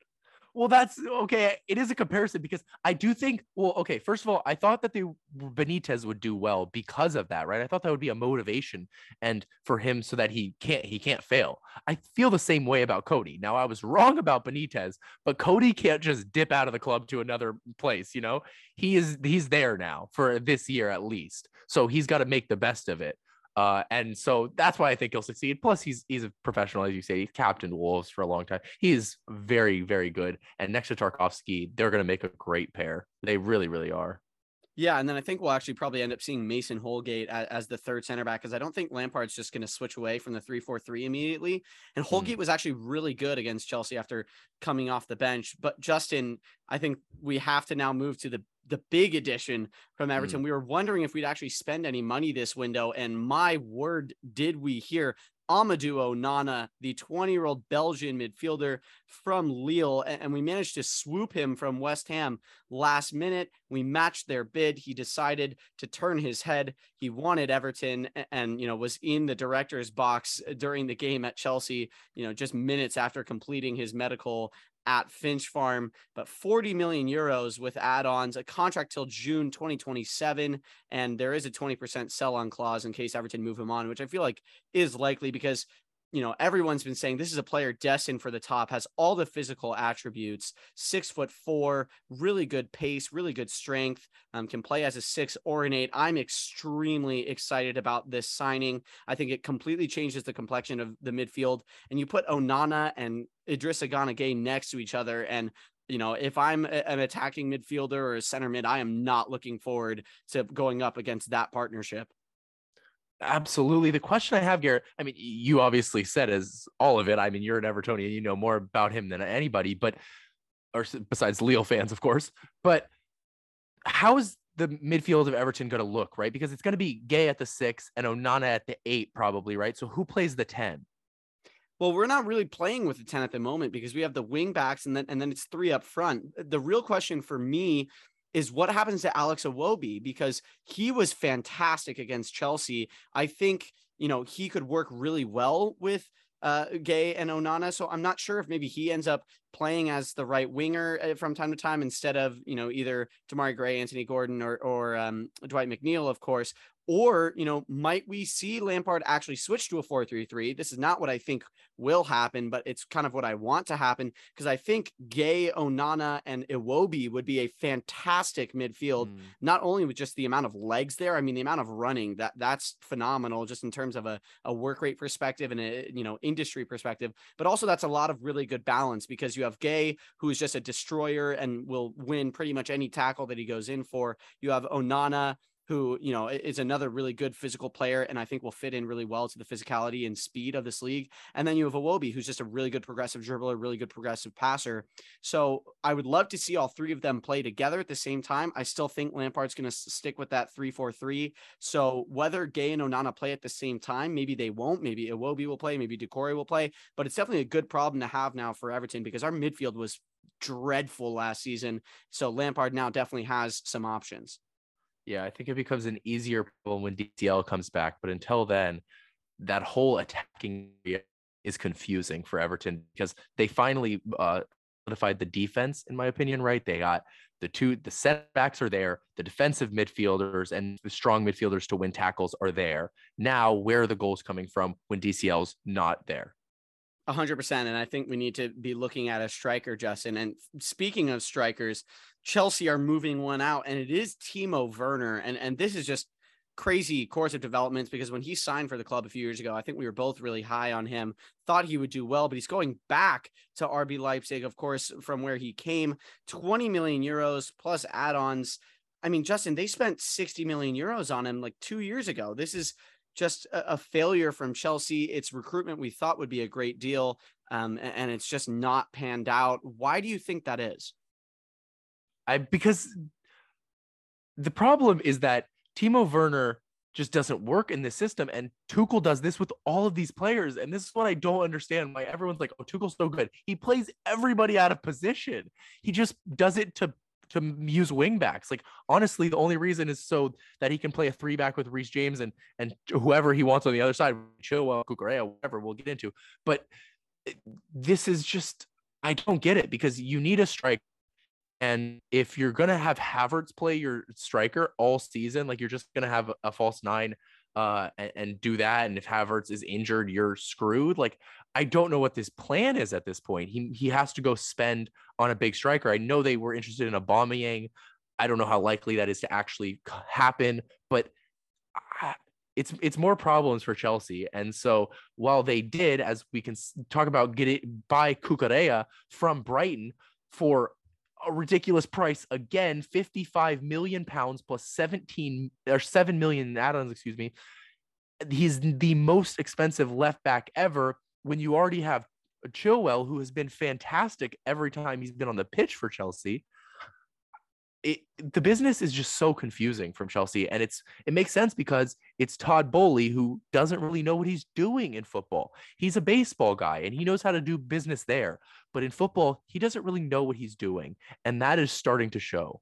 Well, that's okay. It is a comparison because I do think. Well, okay. First of all, I thought that the Benitez would do well because of that, right? I thought that would be a motivation and for him so that he can't he can't fail. I feel the same way about Coady. Now, I was wrong about Benitez, but Coady can't just dip out of the club to another place. You know, he is he's there now for this year at least, so he's got to make the best of it. Uh, and so that's why I think he'll succeed. Plus, he's he's a professional, as you say. He's captained Wolves for a long time. He is very, very good. And next to Tarkowski, they're going to make a great pair. They really, really are. Yeah, and then I think we'll actually probably end up seeing Mason Holgate as, as the third center back because I don't think Lampard's just going to switch away from the three-four-three immediately. And Holgate mm. was actually really good against Chelsea after coming off the bench. But Justin, I think we have to now move to the the big addition from Everton. Mm. We were wondering if we'd actually spend any money this window, and my word, did we hear Amadou Onana, the 20 year old Belgian midfielder from Lille. And we managed to swoop him from West Ham last minute. We matched their bid. He decided to turn his head. He wanted Everton and, you know, was in the director's box during the game at Chelsea, you know, just minutes after completing his medical at Finch Farm, but 40 million euros with add-ons, a contract till June 2027, and there is a 20% sell-on clause in case Everton move him on, which I feel like is likely because you know, everyone's been saying this is a player destined for the top, has all the physical attributes, six foot four, really good pace, really good strength, um, can play as a six or an eight. I'm extremely excited about this signing. I think it completely changes the complexion of the midfield. And you put Onana and Idrissa Gana Gueye next to each other. And you know, if I'm an attacking midfielder or a center mid, I am not looking forward to going up against that partnership. Absolutely. The question I have, Garrett, I mean, you obviously said as all of it. I mean, you're an Evertonian, you know more about him than anybody, but or besides Lille fans, of course. But how is the midfield of Everton going to look, right? Because it's going to be Gueye at the six and Onana at the eight, probably, right? So who plays the 10? Well, we're not really playing with the 10 at the moment because we have the wing backs and then and then it's three up front. The real question for me is what happens to Alex Iwobi because he was fantastic against Chelsea. I think, you know, he could work really well with uh, Gueye and Onana. So I'm not sure if maybe he ends up playing as the right winger uh, from time to time instead of, you know, either Demarai Gray, Anthony Gordon, or, or um, Dwight McNeil, of course. Or, you know, might we see Lampard actually switch to a 4 3 3? This is not what I think will happen, but it's kind of what I want to happen because I think Gueye, Onana, and Iwobi would be a fantastic midfield, mm. not only with just the amount of legs there. I mean, the amount of running that that's phenomenal just in terms of a, a work rate perspective and a, you know, industry perspective, but also that's a lot of really good balance because you have Gueye, who is just a destroyer and will win pretty much any tackle that he goes in for. You have Onana, who you know is another really good physical player and I think will fit in really well to the physicality and speed of this league. And then you have Iwobi, who's just a really good progressive dribbler, really good progressive passer. So I would love to see all three of them play together at the same time. I still think Lampard's going to stick with that three-four-three. So whether Gueye and Onana play at the same time, maybe they won't. Maybe Iwobi will play, maybe Doucouré will play. But it's definitely a good problem to have now for Everton because our midfield was dreadful last season. So Lampard now definitely has some options. Yeah, I think it becomes an easier problem when DCL comes back. But until then, that whole attacking is confusing for Everton because they finally uh, solidified the defense, in my opinion, right? They got the two, the setbacks are there, the defensive midfielders and the strong midfielders to win tackles are there. Now, where are the goals coming from when DCL's not there? Hundred percent. And I think we need to be looking at a striker, Justin. And speaking of strikers, Chelsea are moving one out, and it is Timo Werner. And and this is just crazy course of developments because when he signed for the club a few years ago, I think we were both really high on him, thought he would do well, but he's going back to RB Leipzig, of course, from where he came, 20 million euros plus add-ons. I mean, Justin, they spent 60 million euros on him like two years ago. This is just a, a failure from Chelsea. It's recruitment we thought would be a great deal, um, and, and it's just not panned out. Why do you think that is? I because the problem is that Timo Werner just doesn't work in this system. And Tuchel does this with all of these players. And this is what I don't understand why everyone's like, oh, Tuchel's so good. He plays everybody out of position. He just does it to to use wing backs. Like honestly, the only reason is so that he can play a three back with Reece James and and whoever he wants on the other side, Chilwell, Cucurella, whatever we'll get into. But this is just I don't get it because you need a strike and if you're gonna have Havertz play your striker all season, like you're just gonna have a false nine uh and, and, do that. And if Havertz is injured, you're screwed. Like I don't know what this plan is at this point. He he has to go spend on a big striker. I know they were interested in a Aubameyang. I don't know how likely that is to actually happen, but it's it's more problems for Chelsea. And so while they did, as we can talk about, get it by Cucurella from Brighton for a ridiculous price again 55 million pounds plus 17 or 7 million add-ons excuse me he's the most expensive left back ever when you already have Chilwell who has been fantastic every time he's been on the pitch for Chelsea it, the business is just so confusing from Chelsea, and it's it makes sense because it's Todd Boehly who doesn't really know what he's doing in football. He's a baseball guy and he knows how to do business there, but in football he doesn't really know what he's doing, and that is starting to show.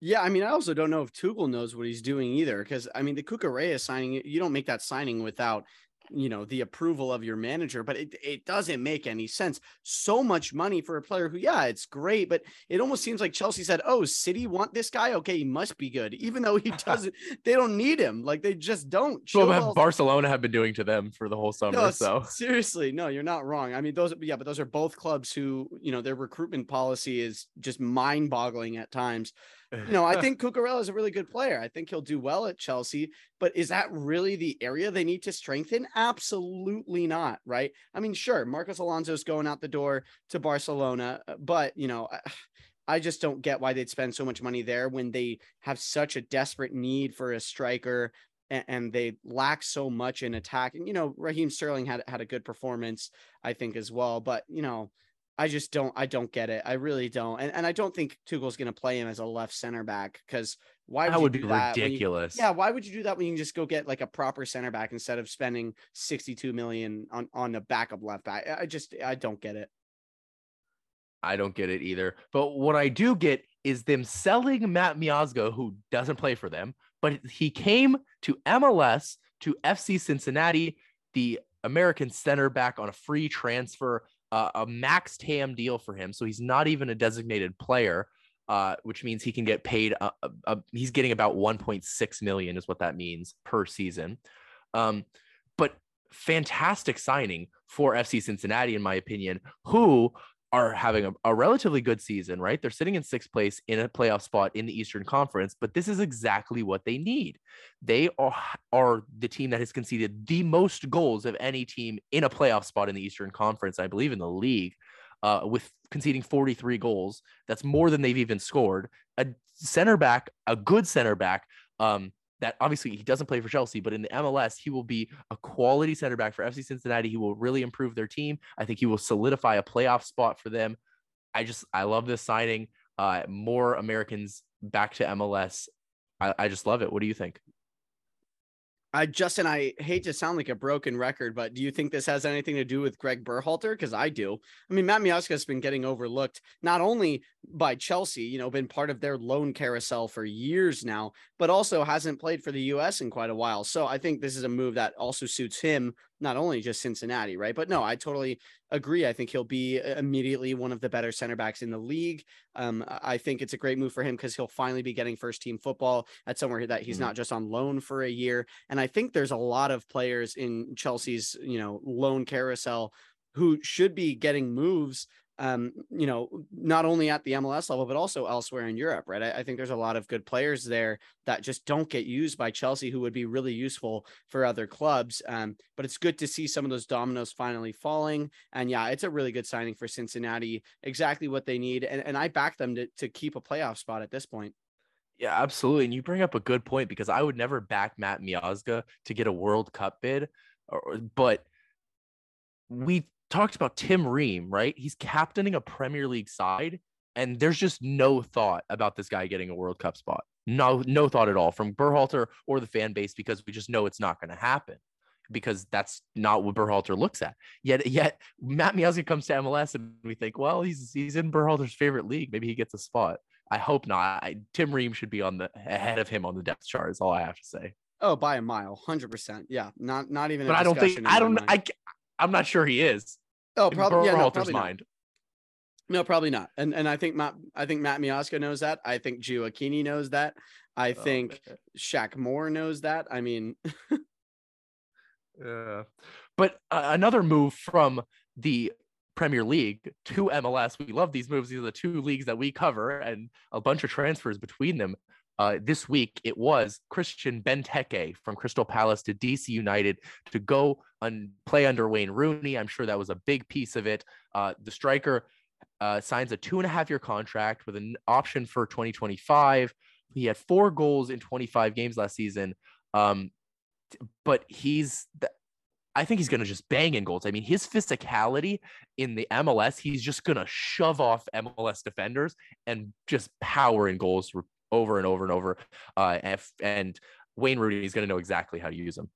Yeah, I mean, I also don't know if Tuchel knows what he's doing either, because I mean, the Cucurella signing, you don't make that signing without you know the approval of your manager but it, it doesn't make any sense. So much money for a player who yeah it's great but it almost seems like chelsea said oh city want this guy? Okay he must be good even though he doesn't they don't need him like they just don't. Well, barcelona have been doing to them for the whole summer no, so. seriously no you're not wrong. I mean those yeah but those are both clubs who you know their recruitment policy is just mind boggling at times you know, I think Cucurella is a really good player. I think he'll do well at Chelsea, but is that really the area they need to strengthen? Absolutely not, right? I mean, sure, Marcos Alonso's going out the door to Barcelona, uh, but you know, I just don't get why they'd spend so much money there when they have such a desperate need for a striker and, they lack so much in attack. And you know, Raheem Sterling had had a good performance, I think, as well. But you know, I just don't I don't get it. I really don't. And and I don't think Tuchel's going to play him as a left center back cuz why would that would be ridiculous. You, yeah, why would you do that when you can just go get like a proper center back instead of spending 62 million on on a backup left back? I just I don't get it. I don't get it either. But what I do get is them selling Matt Miazga who doesn't play for them, but he came to MLS to FC Cincinnati, the American center back on a free transfer uh, a max TAM deal for him. So he's not even a designated player, uh, which means he can get paid. Uh, uh, he's getting about 1.6 million, is what that means per season. Um, but fantastic signing for FC Cincinnati, in my opinion, who are having a, a, relatively good season, right? They're sitting in sixth place in a playoff spot in the Eastern Conference, but this is exactly what they need. They are, are the team that has conceded the most goals of any team in a playoff spot in the Eastern Conference, I believe, in the league, uh, with conceding 43 goals. That's more than they've even scored. A center back, a good center back, um, that obviously he doesn't play for Chelsea, but in the MLS, he will be a quality center back for FC Cincinnati. He will really improve their team. I think he will solidify a playoff spot for them. I just I love this signing. Uh, more Americans back to MLS. I, I just love it. What do you think? I Justin, I hate to sound like a broken record, but do you think this has anything to do with Greg Berhalter? Because I do. I mean, Matt Miazga has been getting overlooked not only by Chelsea, you know, been part of their loan carousel for years now, but also hasn't played for the U.S. in quite a while. So I think this is a move that also suits him, not only just Cincinnati, right? But no, I totally agree. I think he'll be uh, immediately one of the better center backs in the league. Um, I think it's a great move for him because he'll finally be getting first team football at somewhere that he's mm-hmm. not just on loan for a year. And I think there's a lot of players in Chelsea's, you know, loan carousel who should be getting moves um, you know, not only at the MLS level, but also elsewhere in Europe, right? I, I, think there's a lot of good players there that just don't get used by Chelsea who would be really useful for other clubs. Um, but it's good to see some of those dominoes finally falling. And yeah, it's a really good signing for Cincinnati, exactly what they need. And, and I back them to, to keep a playoff spot at this point. Yeah, absolutely. And you bring up a good point because I would never back Matt Miazga to get a World Cup bid, or, but we talked about Tim Ream, right? He's captaining a Premier League side and there's just no thought about this guy getting a World Cup spot. No, no thought at all from Berhalter or the fan base because we just know it's not going to happen because that's not what Berhalter looks at. Yet, yet Matt Miazga comes to MLS and we think, well, he's he's in Berhalter's favorite league. Maybe he gets a spot. I hope not. I, Tim Ream should be on the ahead of him on the depth chart. Is all I have to say. Oh, by a mile, hundred percent. Yeah, not not even. But I don't think I don't. I I'm not sure he is. Oh, probably. Yeah, no, probably mind. Not. No, probably not. And and I think Matt I think Matt Miazga knows that. I think Gio knows that. I oh, think man. Shaq Moore knows that. I mean, yeah. But uh, another move from the Premier League to MLS. We love these moves. These are the two leagues that we cover, and a bunch of transfers between them. Uh, this week, it was Christian Benteke from Crystal Palace to DC United to go and play under Wayne Rooney. I'm sure that was a big piece of it. Uh, the striker uh, signs a two and a half year contract with an option for 2025. He had four goals in 25 games last season. Um, but he's I think he's going to just bang in goals. I mean, his physicality in the MLS, he's just going to shove off MLS defenders and just power in goals over and over and over. Uh, and, and Wayne Rooney is going to know exactly how to use them.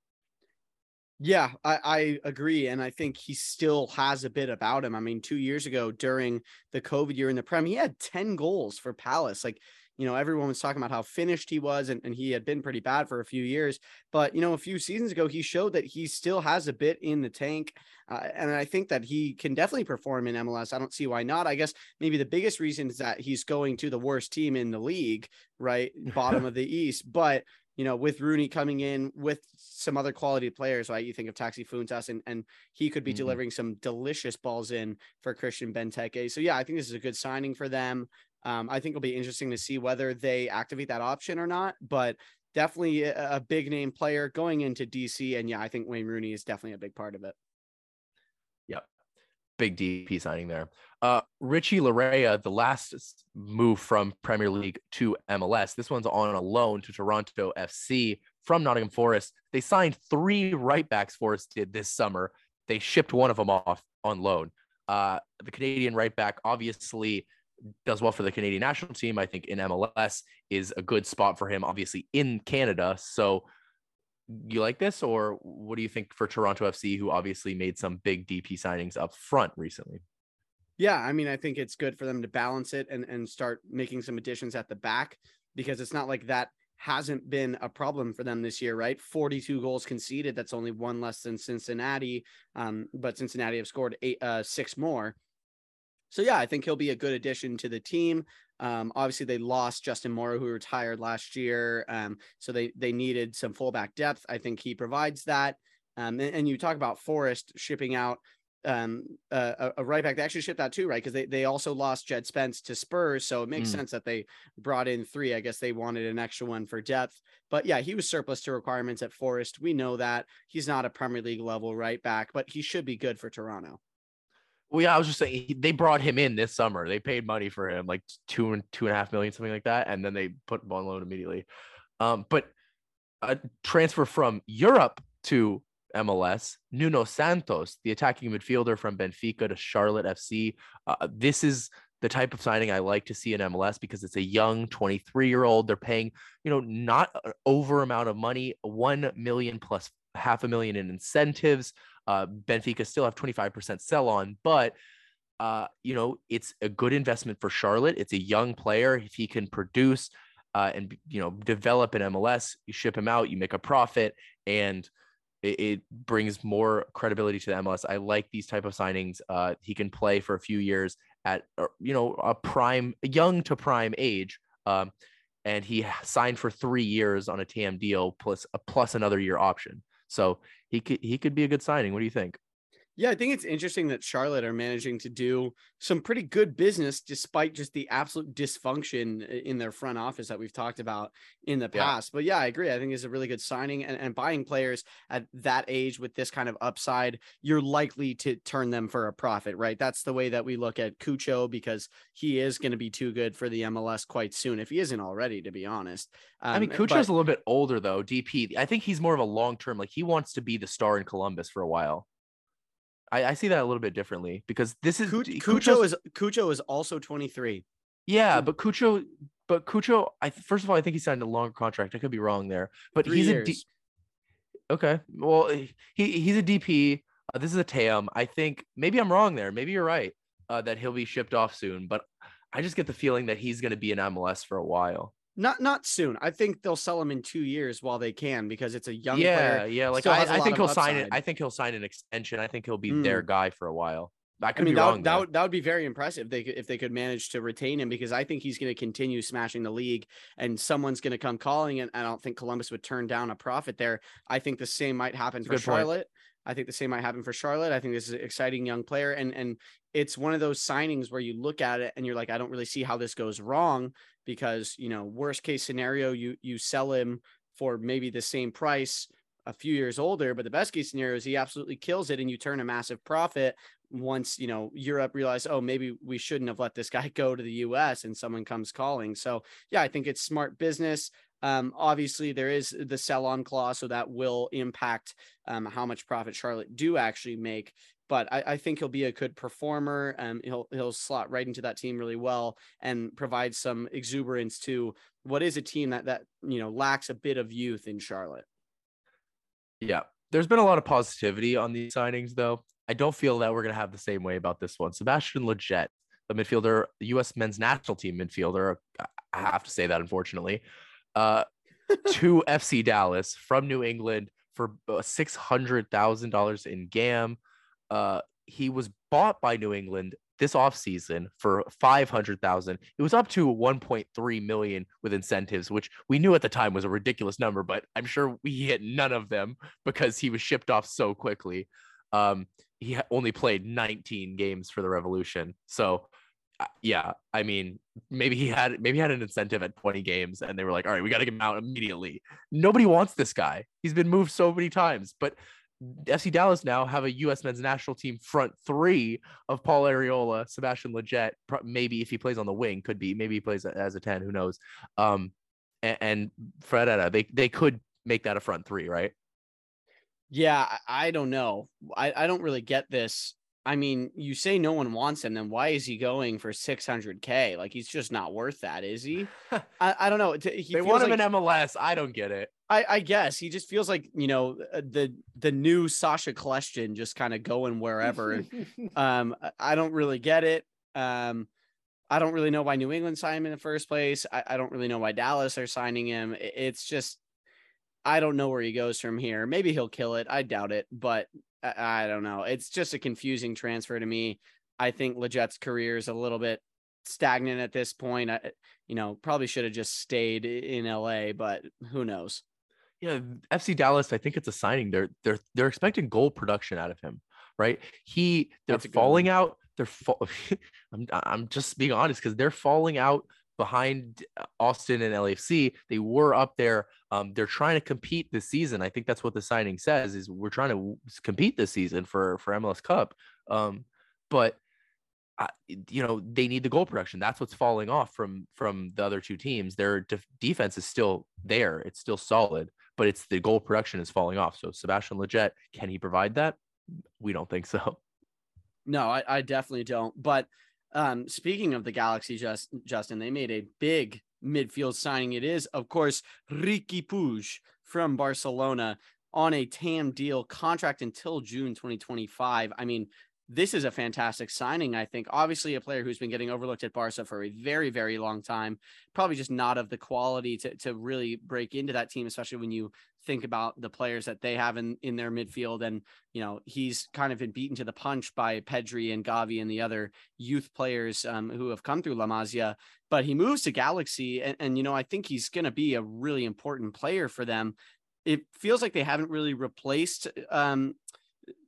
Yeah, I, I, agree. And I think he still has a bit about him. I mean, two years ago during the COVID year in the Prem, he had 10 goals for Palace. Like you know, everyone was talking about how finished he was, and, and he had been pretty bad for a few years. But, you know, a few seasons ago, he showed that he still has a bit in the tank. Uh, and I think that he can definitely perform in MLS. I don't see why not. I guess maybe the biggest reason is that he's going to the worst team in the league, right? Bottom of the East. But, you know, with Rooney coming in with some other quality players, right? You think of Taxi Fountas and, and he could be mm-hmm. delivering some delicious balls in for Christian Benteke. So yeah, I think this is a good signing for them. Um, I think it'll be interesting to see whether they activate that option or not, but definitely a, a big name player going into DC. And yeah, I think Wayne Rooney is definitely a big part of it. Yep. Big DP signing there. Uh, Richie Laryea, the last move from Premier League to MLS. This one's on a loan to Toronto FC from Nottingham Forest. They signed three right backs Forest did this summer. They shipped one of them off on loan. Uh, the Canadian right back obviously does well for the Canadian national team. I think in MLS is a good spot for him, obviously in Canada. So you like this, or what do you think for Toronto FC, who obviously made some big DP signings up front recently? Yeah, I mean, I think it's good for them to balance it and, and start making some additions at the back because it's not like that hasn't been a problem for them this year, right? 42 goals conceded. That's only one less than Cincinnati. Um, but Cincinnati have scored eight, uh, six more. So yeah, I think he'll be a good addition to the team. Um, obviously, they lost Justin Morrow, who retired last year, um, so they they needed some fullback depth. I think he provides that. Um, and, and, you talk about Forest shipping out um, a, a, right back. They actually shipped out two, right? Because they they also lost Jed Spence to Spurs, so it makes mm. sense that they brought in three. I guess they wanted an extra one for depth. But yeah, he was surplus to requirements at Forest. We know that he's not a Premier League level right back, but he should be good for Toronto. Well, yeah, I was just saying he, they brought him in this summer. They paid money for him, like two and two and a half million, something like that, and then they put him on loan immediately. Um, but a transfer from Europe to MLS, Nuno Santos, the attacking midfielder from Benfica to Charlotte FC. Uh, this is the type of signing I like to see in MLS because it's a young 23 year old. They're paying, you know, not an over amount of money, 1 million plus half a million in incentives. Uh, Benfica still have 25% sell on, but uh, you know, it's a good investment for Charlotte. It's a young player. If he can produce uh, and you know develop an MLS, you ship him out, you make a profit, and it, it brings more credibility to the MLS. I like these type of signings. Uh, he can play for a few years at uh, you know a prime, young to prime age. Um, and he signed for three years on a TAM deal plus a plus another year option. So he could he could be a good signing. What do you think? Yeah, I think it's interesting that Charlotte are managing to do some pretty good business despite just the absolute dysfunction in their front office that we've talked about in the past. Yeah. But yeah, I agree. I think it's a really good signing and, and buying players at that age with this kind of upside, you're likely to turn them for a profit, right? That's the way that we look at Cucho because he is going to be too good for the MLS quite soon if he isn't already, to be honest. Um, I mean, Cucho's but, a little bit older though, DP. I think he's more of a long term, like he wants to be the star in Columbus for a while. I, I see that a little bit differently because this is Cucho is Cucho is also 23. Yeah, but Cucho, but Cucho, I first of all, I think he signed a longer contract. I could be wrong there, but Three he's years. a D- okay. Well, he he's a DP. Uh, this is a TAM. I think maybe I'm wrong there. Maybe you're right uh, that he'll be shipped off soon. But I just get the feeling that he's going to be in MLS for a while. Not not soon. I think they'll sell him in two years while they can because it's a young yeah, player. yeah. Like I, I, think he'll sign it. I think he'll sign an extension. I think he'll be Mm. their guy for a while. I could I mean, be that, wrong. would- that, would, that would be very impressive if they could, if they could manage to retain him because I think he's going to continue smashing the league and someone's going to come calling and I don't think Columbus would turn down a profit there. I think the same might happen That's for good point. Charlotte. I think the same might happen for Charlotte. I think this is an exciting young player and and it's one of those signings where you look at it and you're like I don't really see how this goes wrong because, you know, worst case scenario you you sell him for maybe the same price a few years older, but the best case scenario is he absolutely kills it and you turn a massive profit once you know Europe realized, oh, maybe we shouldn't have let this guy go to the US and someone comes calling. So yeah, I think it's smart business. Um, obviously there is the sell on clause, so that will impact um, how much profit Charlotte do actually make. But I, I think he'll be a good performer. Um, he'll he'll slot right into that team really well and provide some exuberance to what is a team that that you know lacks a bit of youth in Charlotte. Yeah. There's been a lot of positivity on these signings, though. I don't feel that we're going to have the same way about this one. Sebastian Lletget, the midfielder, the U.S. men's national team midfielder, I have to say that, unfortunately, uh, to FC Dallas from New England for uh, $600,000 in GAM. Uh, he was bought by New England this offseason for 500,000. It was up to 1.3 million with incentives, which we knew at the time was a ridiculous number, but I'm sure we hit none of them because he was shipped off so quickly. Um, he only played 19 games for the Revolution. So uh, yeah, I mean, maybe he had maybe he had an incentive at 20 games and they were like, "All right, we got to get him out immediately." Nobody wants this guy. He's been moved so many times, but FC Dallas now have a U.S. men's national team front three of Paul Arriola, Sebastian Lletget. Maybe if he plays on the wing, could be. Maybe he plays as a ten. Who knows? Um, and, and Ferreira, they they could make that a front three, right? Yeah, I, don't know. I, I don't really get this. I mean, you say no one wants him, then why is he going for 600k? Like he's just not worth that, is he? I, I don't know. He they want him like, in MLS. I don't get it. I, I guess he just feels like you know uh, the the new Sacha Kljestan just kind of going wherever. um, I- don't really get it. Um, I don't really know why New England signed him in the first place. I, I don't really know why Dallas are signing him. It's just I don't know where he goes from here. Maybe he'll kill it. I doubt it, but I, I don't know. It's just a confusing transfer to me. I think Lletget's career is a little bit stagnant at this point. I, you know, probably should have just stayed in LA, but who knows? Yeah, FC Dallas. I think it's a signing. They're they're they're expecting goal production out of him, right? He they're falling one. out. They're fall. I'm I'm just being honest because they're falling out behind uh, Austin and LAFC. They were up there. Um, they're trying to compete this season. I think that's what the signing says. Is we're trying to compete this season for for MLS Cup. Um, but You know they need the goal production. That's what's falling off from from the other two teams. Their def- defense is still there. It's still solid, but it's the goal production is falling off. So Sebastian Lletget, can he provide that? We don't think so. No, I, I definitely don't. But um, speaking of the Galaxy, just Justin, they made a big midfield signing. It is, of course, Riqui Puig from Barcelona on a TAM deal contract until June 2025. I mean, this is a fantastic signing, I think. Obviously, a player who's been getting overlooked at Barca for a very, very long time. Probably just not of the quality to, to really break into that team, especially when you think about the players that they have in, in their midfield. And, you know, he's kind of been beaten to the punch by Pedri and Gavi and the other youth players um, who have come through La Masia. But he moves to Galaxy. And, and you know, I think he's going to be a really important player for them. It feels like they haven't really replaced um,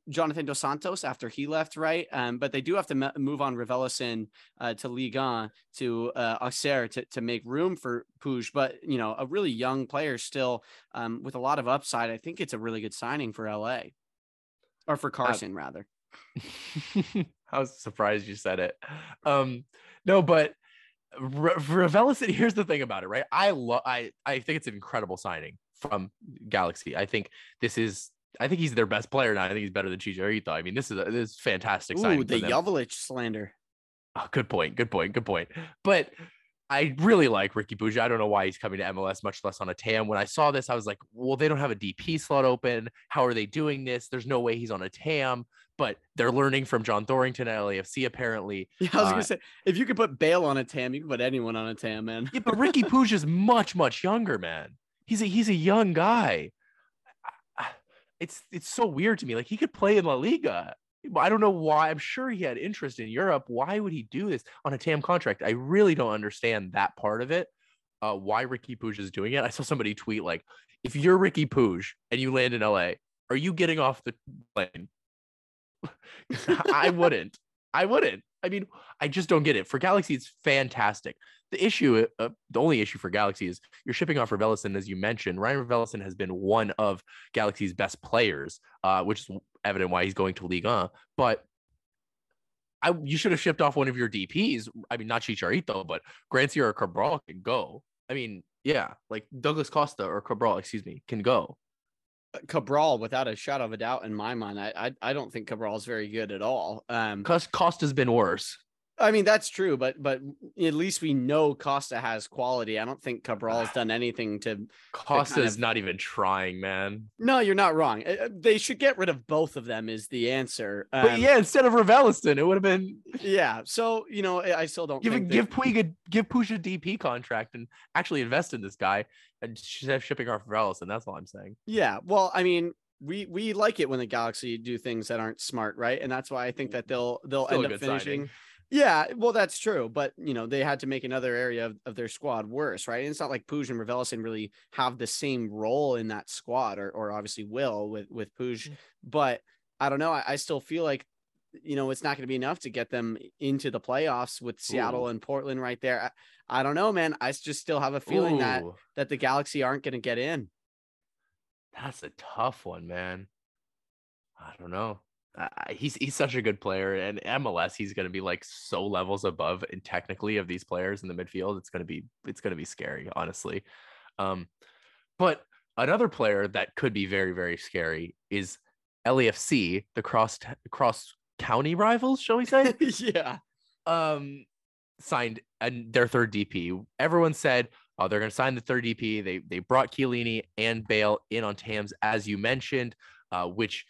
Jonathan Dos Santos after he left, right? Um, but they do have to m- move on Raveloson uh, to Ligue 1 to uh, Auxerre to, to make room for Puig. But, you know, a really young player still um, with a lot of upside. I think it's a really good signing for LA or for Carson, rather. I was surprised you said it. Um, no, but Re- Revelis, here's the thing about it, right? I love, I, I think it's an incredible signing from Galaxy. I think this is, I think he's their best player now. I think he's better than Chicharito. I mean, this is a, this is fantastic Ooh, the. Jovic slander. Oh, good point. Good point. Good point. But I really like Riqui Puig. I don't know why he's coming to MLS, much less on a TAM. When I saw this, I was like, well, they don't have a DP slot open. How are they doing this? There's no way he's on a TAM, but they're learning from John Thorrington at LAFC, apparently. Yeah, I was Uh, gonna say if you could put Bale on a TAM, you can put anyone on a TAM, man. Yeah, but Riqui Puig is much, much younger, man. He's a he's a young guy. It's it's so weird to me. Like he could play in La Liga. I don't know why. I'm sure he had interest in Europe. Why would he do this on a TAM contract? I really don't understand that part of it. Uh, why Riqui Puig is doing it. I saw somebody tweet like, if you're Riqui Puig and you land in LA, are you getting off the plane? I wouldn't. I wouldn't. I mean, I just don't get it. For Galaxy, it's fantastic. The issue, uh, the only issue for Galaxy is you're shipping off Raveloson, as you mentioned. Ryan Raveloson has been one of Galaxy's best players, uh, which is evident why he's going to Ligue 1. But I, you should have shipped off one of your DPs. I mean, not Chicharito, but Grancia or Cabral can go. I mean, yeah, like Douglas Costa or Cabral, excuse me, can go. Cabral, without a shadow of a doubt, in my mind, I I, I don't think Cabral is very good at all. Um, Costa's been worse. I mean that's true, but but at least we know Costa has quality. I don't think Cabral has done anything to. Costa's of- not even trying, man. No, you're not wrong. Uh, They should get rid of both of them. Is the answer? But Um, yeah, instead of Raveloson, it would have been yeah. So you know, I still don't give give that- Puig a give Puig a DP contract and actually invest in this guy and shipping off Raveloson. That's all I'm saying. Yeah, well, I mean, we we like it when the Galaxy do things that aren't smart, right? And that's why I think that they'll they'll Still end up finishing. signing. Yeah, well, that's true, but you know they had to make another area of, of their squad worse, right? And it's not like Puig and Raveloson really have the same role in that squad, or or obviously will with with Puig, Mm. but I don't know. I, I still feel like you know it's not going to be enough to get them into the playoffs with Seattle Ooh. and Portland right there. I, I don't know, man. I just still have a feeling that that the Galaxy aren't going to get in. that's a tough one, man. I don't know. Uh, he's he's such a good player, and MLS he's going to be like so levels above and technically of these players in the midfield. It's going to be it's going to be scary, honestly. Um, but another player that could be very very scary is LAFC, the cross cross county rivals, shall we say? yeah. um signed and their third DP. Everyone said, "Oh, they're going to sign the third DP." They they brought Chiellini and Bale in on Tams, as you mentioned, uh, which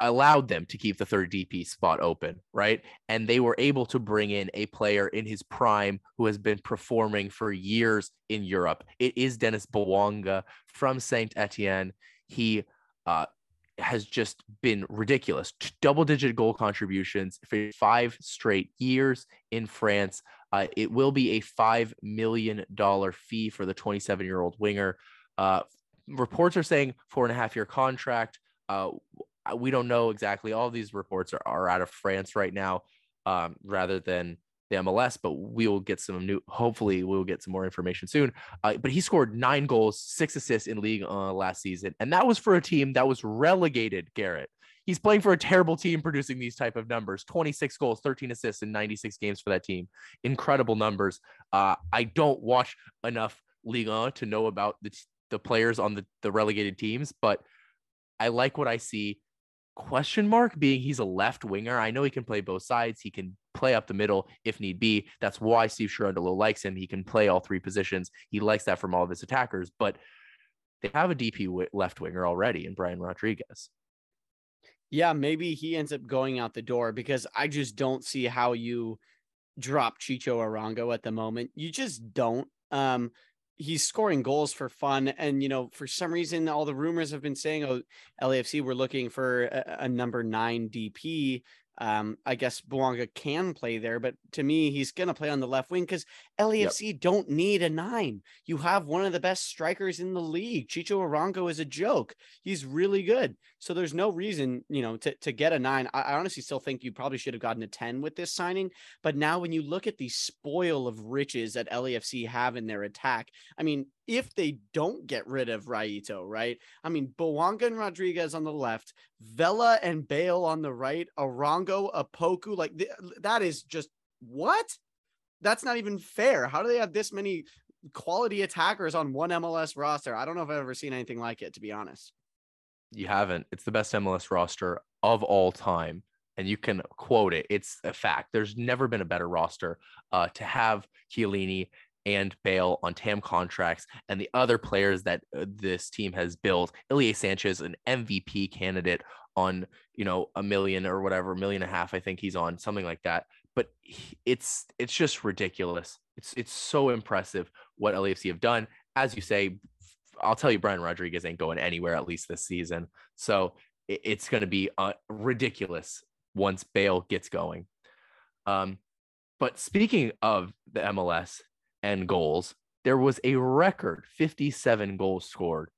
allowed them to keep the third DP spot open, right? And they were able to bring in a player in his prime who has been performing for years in Europe. It is Dennis Bouanga from Saint Etienne. He uh, has just been ridiculous. Double digit goal contributions for five straight years in France. Uh, it will be a $5 million fee for the 27 year old winger. Uh, reports are saying four and a half year contract. Uh, we don't know exactly. All these reports are, are out of France right now um, rather than the MLS, but we will get some new, hopefully, we'll get some more information soon. Uh, but he scored nine goals, six assists in league uh, last season. And that was for a team that was relegated, Garrett. He's playing for a terrible team producing these type of numbers 26 goals, 13 assists in 96 games for that team. Incredible numbers. Uh, I don't watch enough Ligue 1 to know about the, the players on the, the relegated teams, but I like what I see. Question mark being he's a left winger. I know he can play both sides. He can play up the middle if need be. That's why Steve Cherundolo likes him. He can play all three positions. He likes that from all of his attackers, but they have a DP left winger already in Brian Rodriguez. Yeah, maybe he ends up going out the door because I just don't see how you drop Chicho Arango at the moment. You just don't. Um, he's scoring goals for fun, and you know, for some reason, all the rumors have been saying, "Oh, LAFC we're looking for a, a number nine DP." Um, I guess Bouanga can play there, but to me, he's gonna play on the left wing because LAFC don't need a nine. You have one of the best strikers in the league. Chicho Arango is a joke. He's really good. So there's no reason, you know, to, to get a nine. I, honestly still think you probably should have gotten a 10 with this signing. But now when you look at the spoil of riches that LAFC have in their attack, I mean, if they don't get rid of Raito, right? I mean, Bouanga and Rodriguez on the left, Vela and Bale on the right, Arango, Opoku, like th- that is just what? That's not even fair. How do they have this many quality attackers on one MLS roster? I don't know if I've ever seen anything like it, to be honest. You haven't. It's the best MLS roster of all time. and you can quote it. It's a fact. There's never been a better roster uh, to have Chiellini and Bale on TAM contracts, and the other players that uh, this team has built. Ilie Sanchez, an MVP candidate on you know a million or whatever, million and a half, I think he's on something like that. But it's it's just ridiculous. It's it's so impressive what LAFC have done. As you say, I'll tell you, Brian Rodriguez ain't going anywhere at least this season. So it's going to be uh, ridiculous once Bale gets going. Um, but speaking of the MLS and goals, there was a record 57 goals scored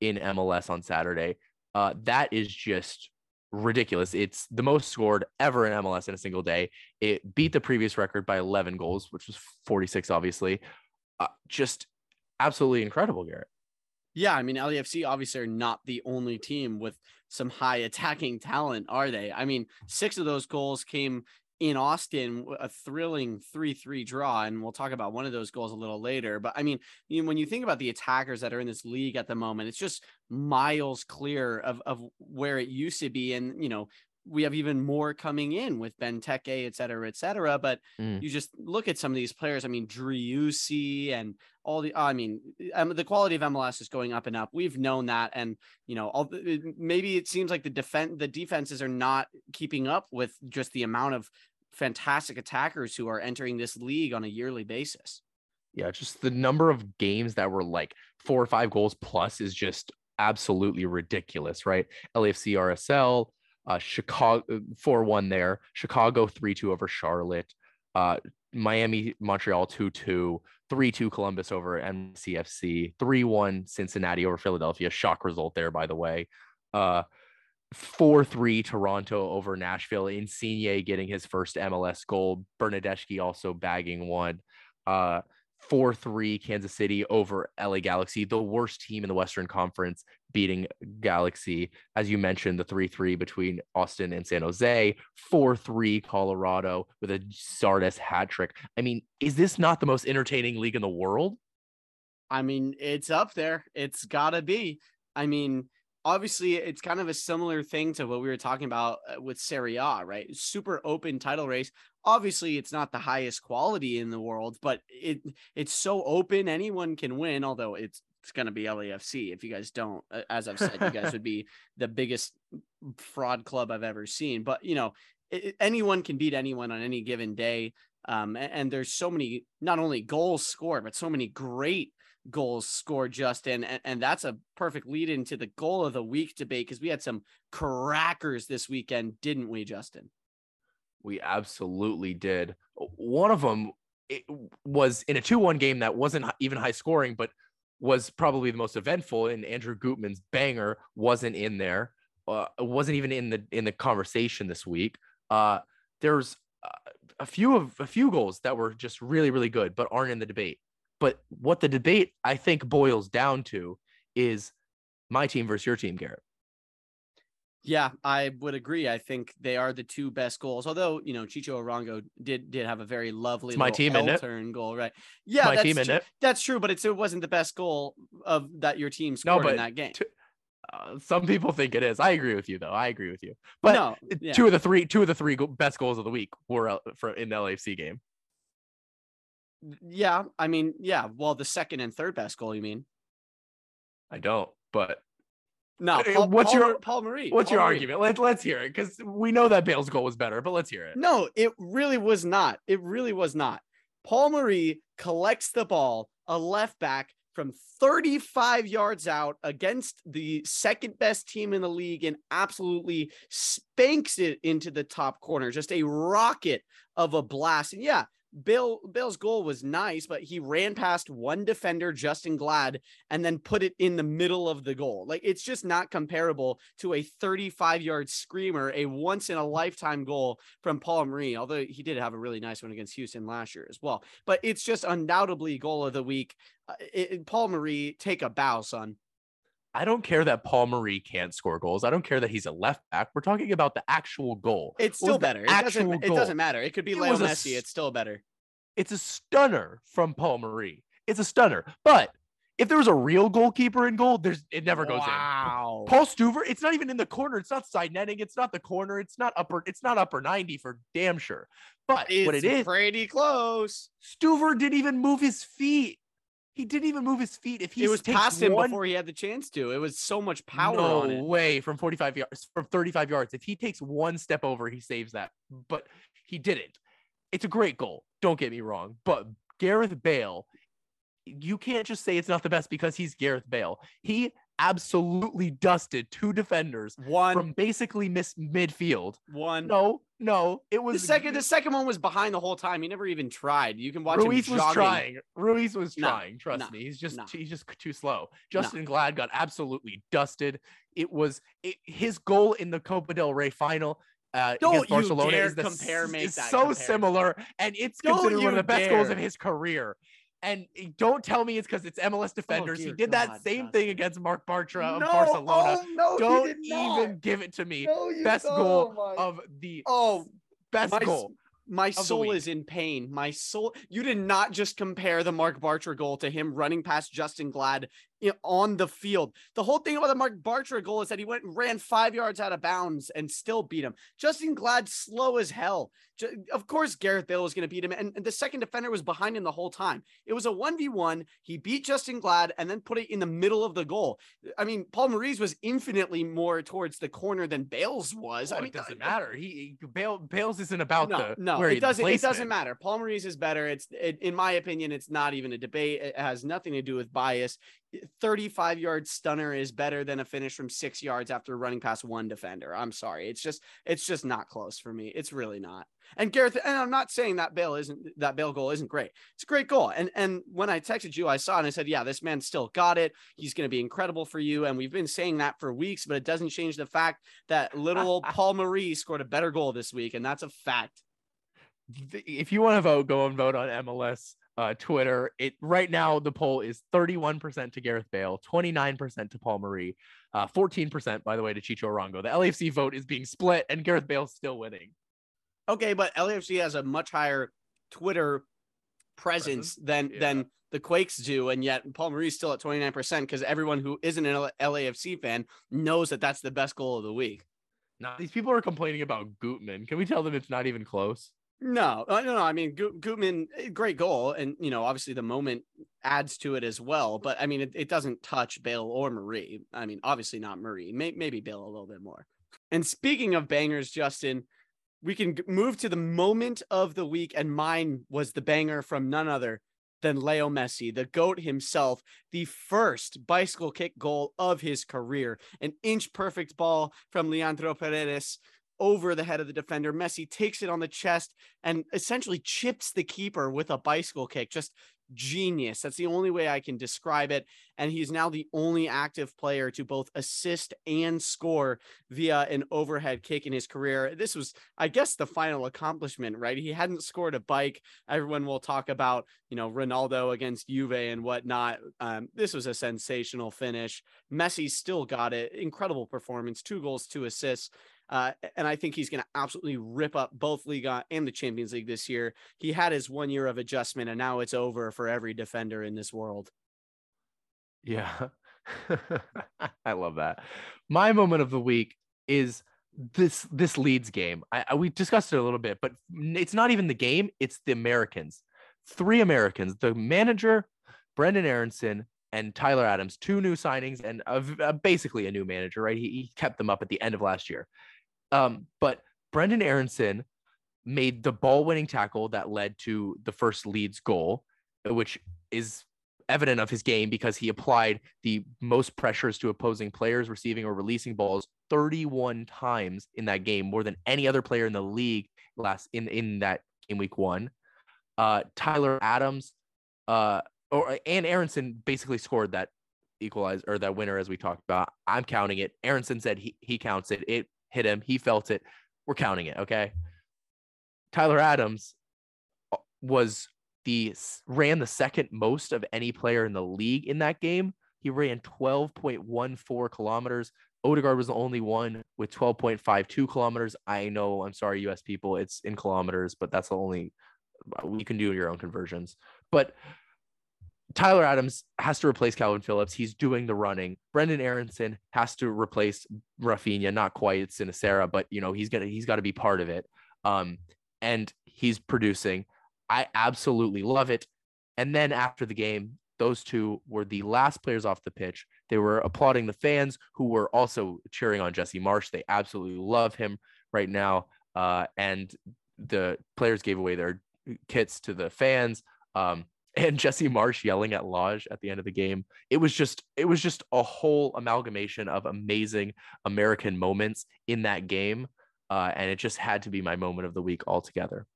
in MLS on Saturday. Uh, that is just ridiculous. It's the most scored ever in MLS in a single day. It beat the previous record by 11 goals, which was 46, obviously. Uh, just absolutely incredible, Garrett. Yeah, I mean, LAFC obviously are not the only team with some high attacking talent, are they? I mean, six of those goals came in Austin, a thrilling 3 3 draw. And we'll talk about one of those goals a little later. But I mean, you know, when you think about the attackers that are in this league at the moment, it's just miles clear of, of where it used to be. And, you know, we have even more coming in with Benteke, et cetera, et cetera. But mm. you just look at some of these players. I mean, Driussi and all the, I mean, the quality of MLS is going up and up. We've known that. And, you know, all, maybe it seems like the defense, the defenses are not keeping up with just the amount of fantastic attackers who are entering this league on a yearly basis. Yeah, just the number of games that were like four or five goals plus is just absolutely ridiculous, right? LAFC RSL, uh, Chicago uh, 4 1 there, Chicago 3 2 over Charlotte, uh, Miami, Montreal 2 2, 3 2 Columbus over MCFC. 3 1 Cincinnati over Philadelphia. Shock result there, by the way. Uh, 4 3 Toronto over Nashville. Insigne getting his first MLS goal. Bernadeschi also bagging one. Uh, 4 3 Kansas City over LA Galaxy, the worst team in the Western Conference, beating Galaxy. As you mentioned, the 3 3 between Austin and San Jose, 4 3 Colorado with a Zardes hat trick. I mean, is this not the most entertaining league in the world? I mean, it's up there. It's got to be. I mean, obviously it's kind of a similar thing to what we were talking about uh, with Serie A, right? Super open title race. Obviously, it's not the highest quality in the world, but it it's so open anyone can win. Although it's it's going to be LAFC. If you guys don't, as I've said, you guys would be the biggest fraud club I've ever seen. But you know, it, anyone can beat anyone on any given day. Um, and, and there's so many not only goals scored, but so many great goals scored, Justin. And, and that's a perfect lead into the goal of the week debate because we had some crackers this weekend, didn't we, Justin? We absolutely did. One of them was in a 2 1 game that wasn't even high scoring, but was probably the most eventful. And Andrew Gutman's banger wasn't in there, uh, wasn't even in the in the conversation this week. Uh, there's uh, a few of a few goals that were just really really good, but aren't in the debate. But what the debate I think boils down to is my team versus your team, Garrett. Yeah, I would agree. I think they are the two best goals. Although you know Chicho Arango did did have a very lovely my team in turn goal, right? Yeah, my team in tr- it. That's true, but it wasn't the best goal of that your team scored no, but in that game. T- uh, some people think it is. I agree with you, though. I agree with you. But no, yeah. two of the three, two of the three go- best goals of the week were for in the LAFC game. Yeah, I mean, yeah. Well, the second and third best goal, you mean? I don't, but no. Uh, Paul, what's Paul, your Paul Marie? What's Paul your Marie. argument? Let, let's hear it because we know that Bale's goal was better, but let's hear it. No, it really was not. It really was not. Paul Marie collects the ball, a left back from 35 yards out against the second best team in the league and absolutely spanks it into the top corner. Just a rocket of a blast. And yeah, Bill Bill's goal was nice, but he ran past one defender, Justen Glad, and then put it in the middle of the goal. Like it's just not comparable to a 35 yard screamer, a once in a lifetime goal from Paul Marie. Although he did have a really nice one against Houston last year as well. But it's just undoubtedly goal of the week. Uh, it, Paul Marie, take a bow, son. I don't care that Paul Marie can't score goals. I don't care that he's a left back. We're talking about the actual goal. It's still better. It doesn't, it doesn't, matter. It could be it Leo Messi. A, it's still better. It's a stunner from Paul Marie. It's a stunner. But If there was a real goalkeeper in goal, there's it never goes in. Wow. Paul Stuver, it's not even in the corner. It's not side netting. It's not the corner. It's not upper. It's not upper 90 for damn sure. But It's what it is, pretty close. Stuver didn't even move his feet. He didn't even move his feet. If he It was past him one, before he had the chance to. It was so much power no on it. way from 45 yards, from 35 yards. If he takes one step over, he saves that. But he didn't. It's a great goal. Don't get me wrong. But Gareth Bale, you can't just say it's not the best because he's Gareth Bale. He absolutely dusted two defenders One, from basically miss midfield. one. No, no, it The was second, the second one was behind the whole time. He never even tried. You can watch Ruiz was trying. Ruiz was No, trying. Trust no, me, he's just no. he's just too slow. Justen Glad got absolutely dusted. It was it, his goal in the Copa del Rey final. Uh, Don't against you Barcelona dare is, the, compare- is so comparison. similar, and it's Don't considered one of the best goals of his career. And eh, don't tell me it's because it's MLS defenders. he dear did that same Justin. thing against Marc Bartra of No, Barcelona. oh, no, don't even give it to me. No, Best oh goal my- of the Oh, best my, goal. my soul is in pain. My soul. You did not just compare the Marc Bartra goal to him running past Justen Glad i- on the field. The whole thing about the Marc Bartra goal is that he went and ran five yards out of bounds and still beat him. Justen Glad slow as hell. Of course, Gareth Bale was going to beat him, and and the second defender was behind him the whole time. It was a one v one. He beat Justen Glad and then put it in the middle of the goal. I mean, Paul Marie was infinitely more towards the corner than Bales was. Oh, I mean, it doesn't matter. He, Bale, Bales isn't about no, the no, where it he- doesn't. It doesn't matter. Paul Marie is better. It's it, in my opinion, it's not even a debate. It has nothing to do with bias. 35 yard stunner is better than a finish from six yards after running past one defender. I'm sorry. It's just it's just not close for me. It's really not. And Gareth, and I'm not saying that Bale isn't that Bale goal isn't great. It's a great goal. And and when I texted you, I saw it and I said, yeah, this man still got it. He's going to be incredible for you. And we've been saying that for weeks, but it doesn't change the fact that little old Paul Marie scored a better goal this week, and that's a fact. if you want to vote, go and vote on MLS uh, Twitter. It right now the poll is 31% to Gareth Bale, 29% to Paul Marie, uh, 14% by the way to Chicho Arango. The LAFC vote is being split, and Gareth Bale's still winning. Okay, but LAFC has a much higher Twitter presence than Yeah. than the Quakes do, and yet Paul Marie's still at 29% because everyone who isn't an LAFC fan knows that that's the best goal of the week. Now these people are complaining about Gutman. Can we tell them it's not even close? No, uh, no, no. I mean, Gutman, eh, great goal, and you know, obviously the moment adds to it as well. But I mean, it, it doesn't touch Bale or Marie. I mean, obviously not Marie. May, maybe Bale a little bit more. And speaking of bangers, Justin, we can move to the moment of the week, and mine was the banger from none other than Leo Messi, the GOAT himself, the first bicycle kick goal of his career. An inch perfect ball from Leandro Paredes over the head of the defender. Messi takes it on the chest and essentially chips the keeper with a bicycle kick. Just genius. That's the only way I can describe it. And he's now the only active player to both assist and score via an overhead kick in his career. This was, I guess, the final accomplishment, right? He hadn't scored a bike. Everyone will talk about, you know, Ronaldo against Juve and whatnot. Um, this was a sensational finish. Messi still got it. Incredible performance. Two goals, two assists. Uh, and I think he's going to absolutely rip up both Liga and the Champions League this year. He had his one year of adjustment, and now it's over for every defender in this world. Yeah. I love that. My moment of the week is this this Leeds game. I, I we discussed it a little bit, but it's not even the game, it's the Americans. Three Americans, the manager, Brenden Aaronson, and Tyler Adams, two new signings and a, a- basically a new manager, right? He, he kept them up at the end of last year. Um, but Brenden Aaronson made the ball winning tackle that led to the first Leeds goal, which is evident of his game because he applied the most pressures to opposing players receiving or releasing balls 31 times in that game, more than any other player in the league last in in that game week one. Uh, Tyler Adams, uh, or and Aaronson basically scored that equalize or that winner as we talked about. I'm counting it. Aaronson said he he counts it. It hit him. He felt it. We're counting it. Okay. Tyler Adams uh, was the ran the second most of any player in the league in that game. He ran 12.14 kilometers. Odegaard was the only one with 12.52 kilometers. I know, I'm sorry, US people, it's in kilometers, but that's the only you can do your own conversions. But Tyler Adams has to replace Kalvin Phillips. He's doing the running. Brenden Aaronson has to replace Rafinha. Not quite it's Sinisterra, but you know he's gonna he's got to be part of it. Um, and he's producing. I absolutely love it. And then after the game, those two were the last players off the pitch. They were applauding the fans who were also cheering on Jesse Marsch. They absolutely love him right now. Uh, and the players gave away their kits to the fans. Um, and Jesse Marsch yelling at Lage at the end of the game. It was just it was just a whole amalgamation of amazing American moments in that game. Uh, and it just had to be my moment of the week altogether.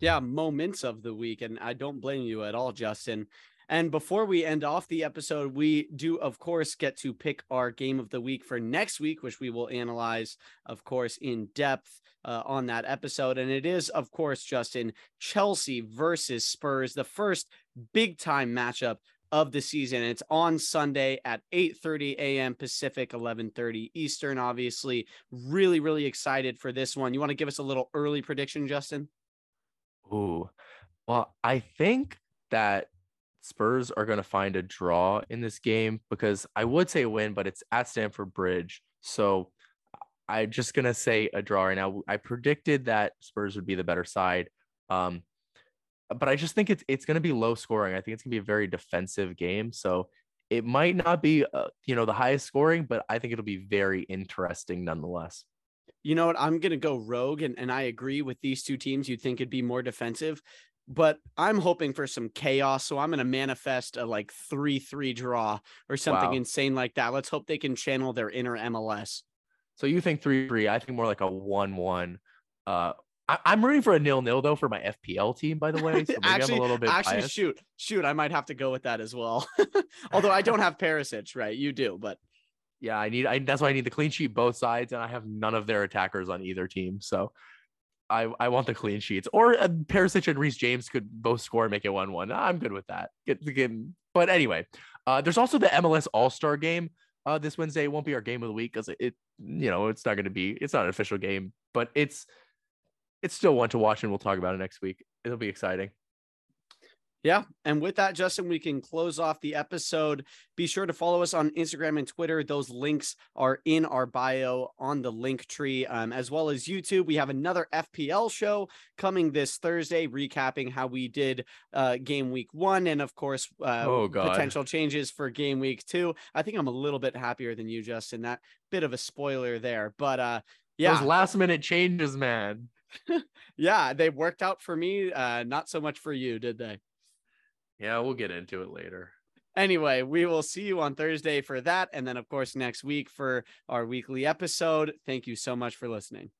Yeah, moments of the week. And I don't blame you at all, Justin. And before we end off the episode, we do, of course, get to pick our game of the week for next week, which we will analyze, of course, in depth uh, on that episode. And it is, of course, Justin, Chelsea versus Spurs, the first big time matchup of the season. It's on Sunday at 8:30 a.m. Pacific, 11:30 Eastern. Obviously, really, really excited for this one. You want to give us a little early prediction, Justin? Ooh, well, I think that Spurs are going to find a draw in this game because I would say win, but it's at Stamford Bridge. So I'm just going to say a draw right now. I predicted that Spurs would be the better side. Um, but I just think it's it's going to be low scoring. I think it's going to be a very defensive game. So it might not be uh, you know the highest scoring, but I think it'll be very interesting nonetheless. You know what? I'm going to go rogue, and, and I agree with these two teams. You'd think it'd be more defensive but I'm hoping for some chaos. So I'm going to manifest a like 3 3 draw or something wow. insane like that. Let's hope they can channel their inner MLS. So you think 3 3. I think more like a 1 1. Uh, I, am rooting for a nil nil though for my FPL team, by the way. So actually, I'm a little bit actually, biased. shoot, shoot, I might have to go with that as well. Although I don't have Perisic, right? You do, but yeah, I need. I, that's why I need the clean sheet both sides, and I have none of their attackers on either team. So I, I want the clean sheets. Or uh, Perisic and Reece James could both score and make it 1 1. I'm good with that. Get the game. But anyway, uh, there's also the MLS All Star game uh, this Wednesday. It won't be our game of the week because it, it, you know, it's not going to be, it's not an official game, but it's, it's still one to watch and we'll talk about it next week. It'll be exciting. Yeah. And with that, Justin, we can close off the episode. Be sure to follow us on Instagram and Twitter. Those links are in our bio on the link tree, um, as well as YouTube. We have another FPL show coming this Thursday, recapping how we did uh, game week one and, of course, uh, oh, potential changes for game week two. I think I'm a little bit happier than you, Justin. That bit of a spoiler there. But uh, yeah, those last minute changes, man. yeah, they worked out for me. Uh, not so much for you, did they? Yeah, we'll get into it later. Anyway, we will see you on Thursday for that. And then, of course, next week for our weekly episode. Thank you so much for listening.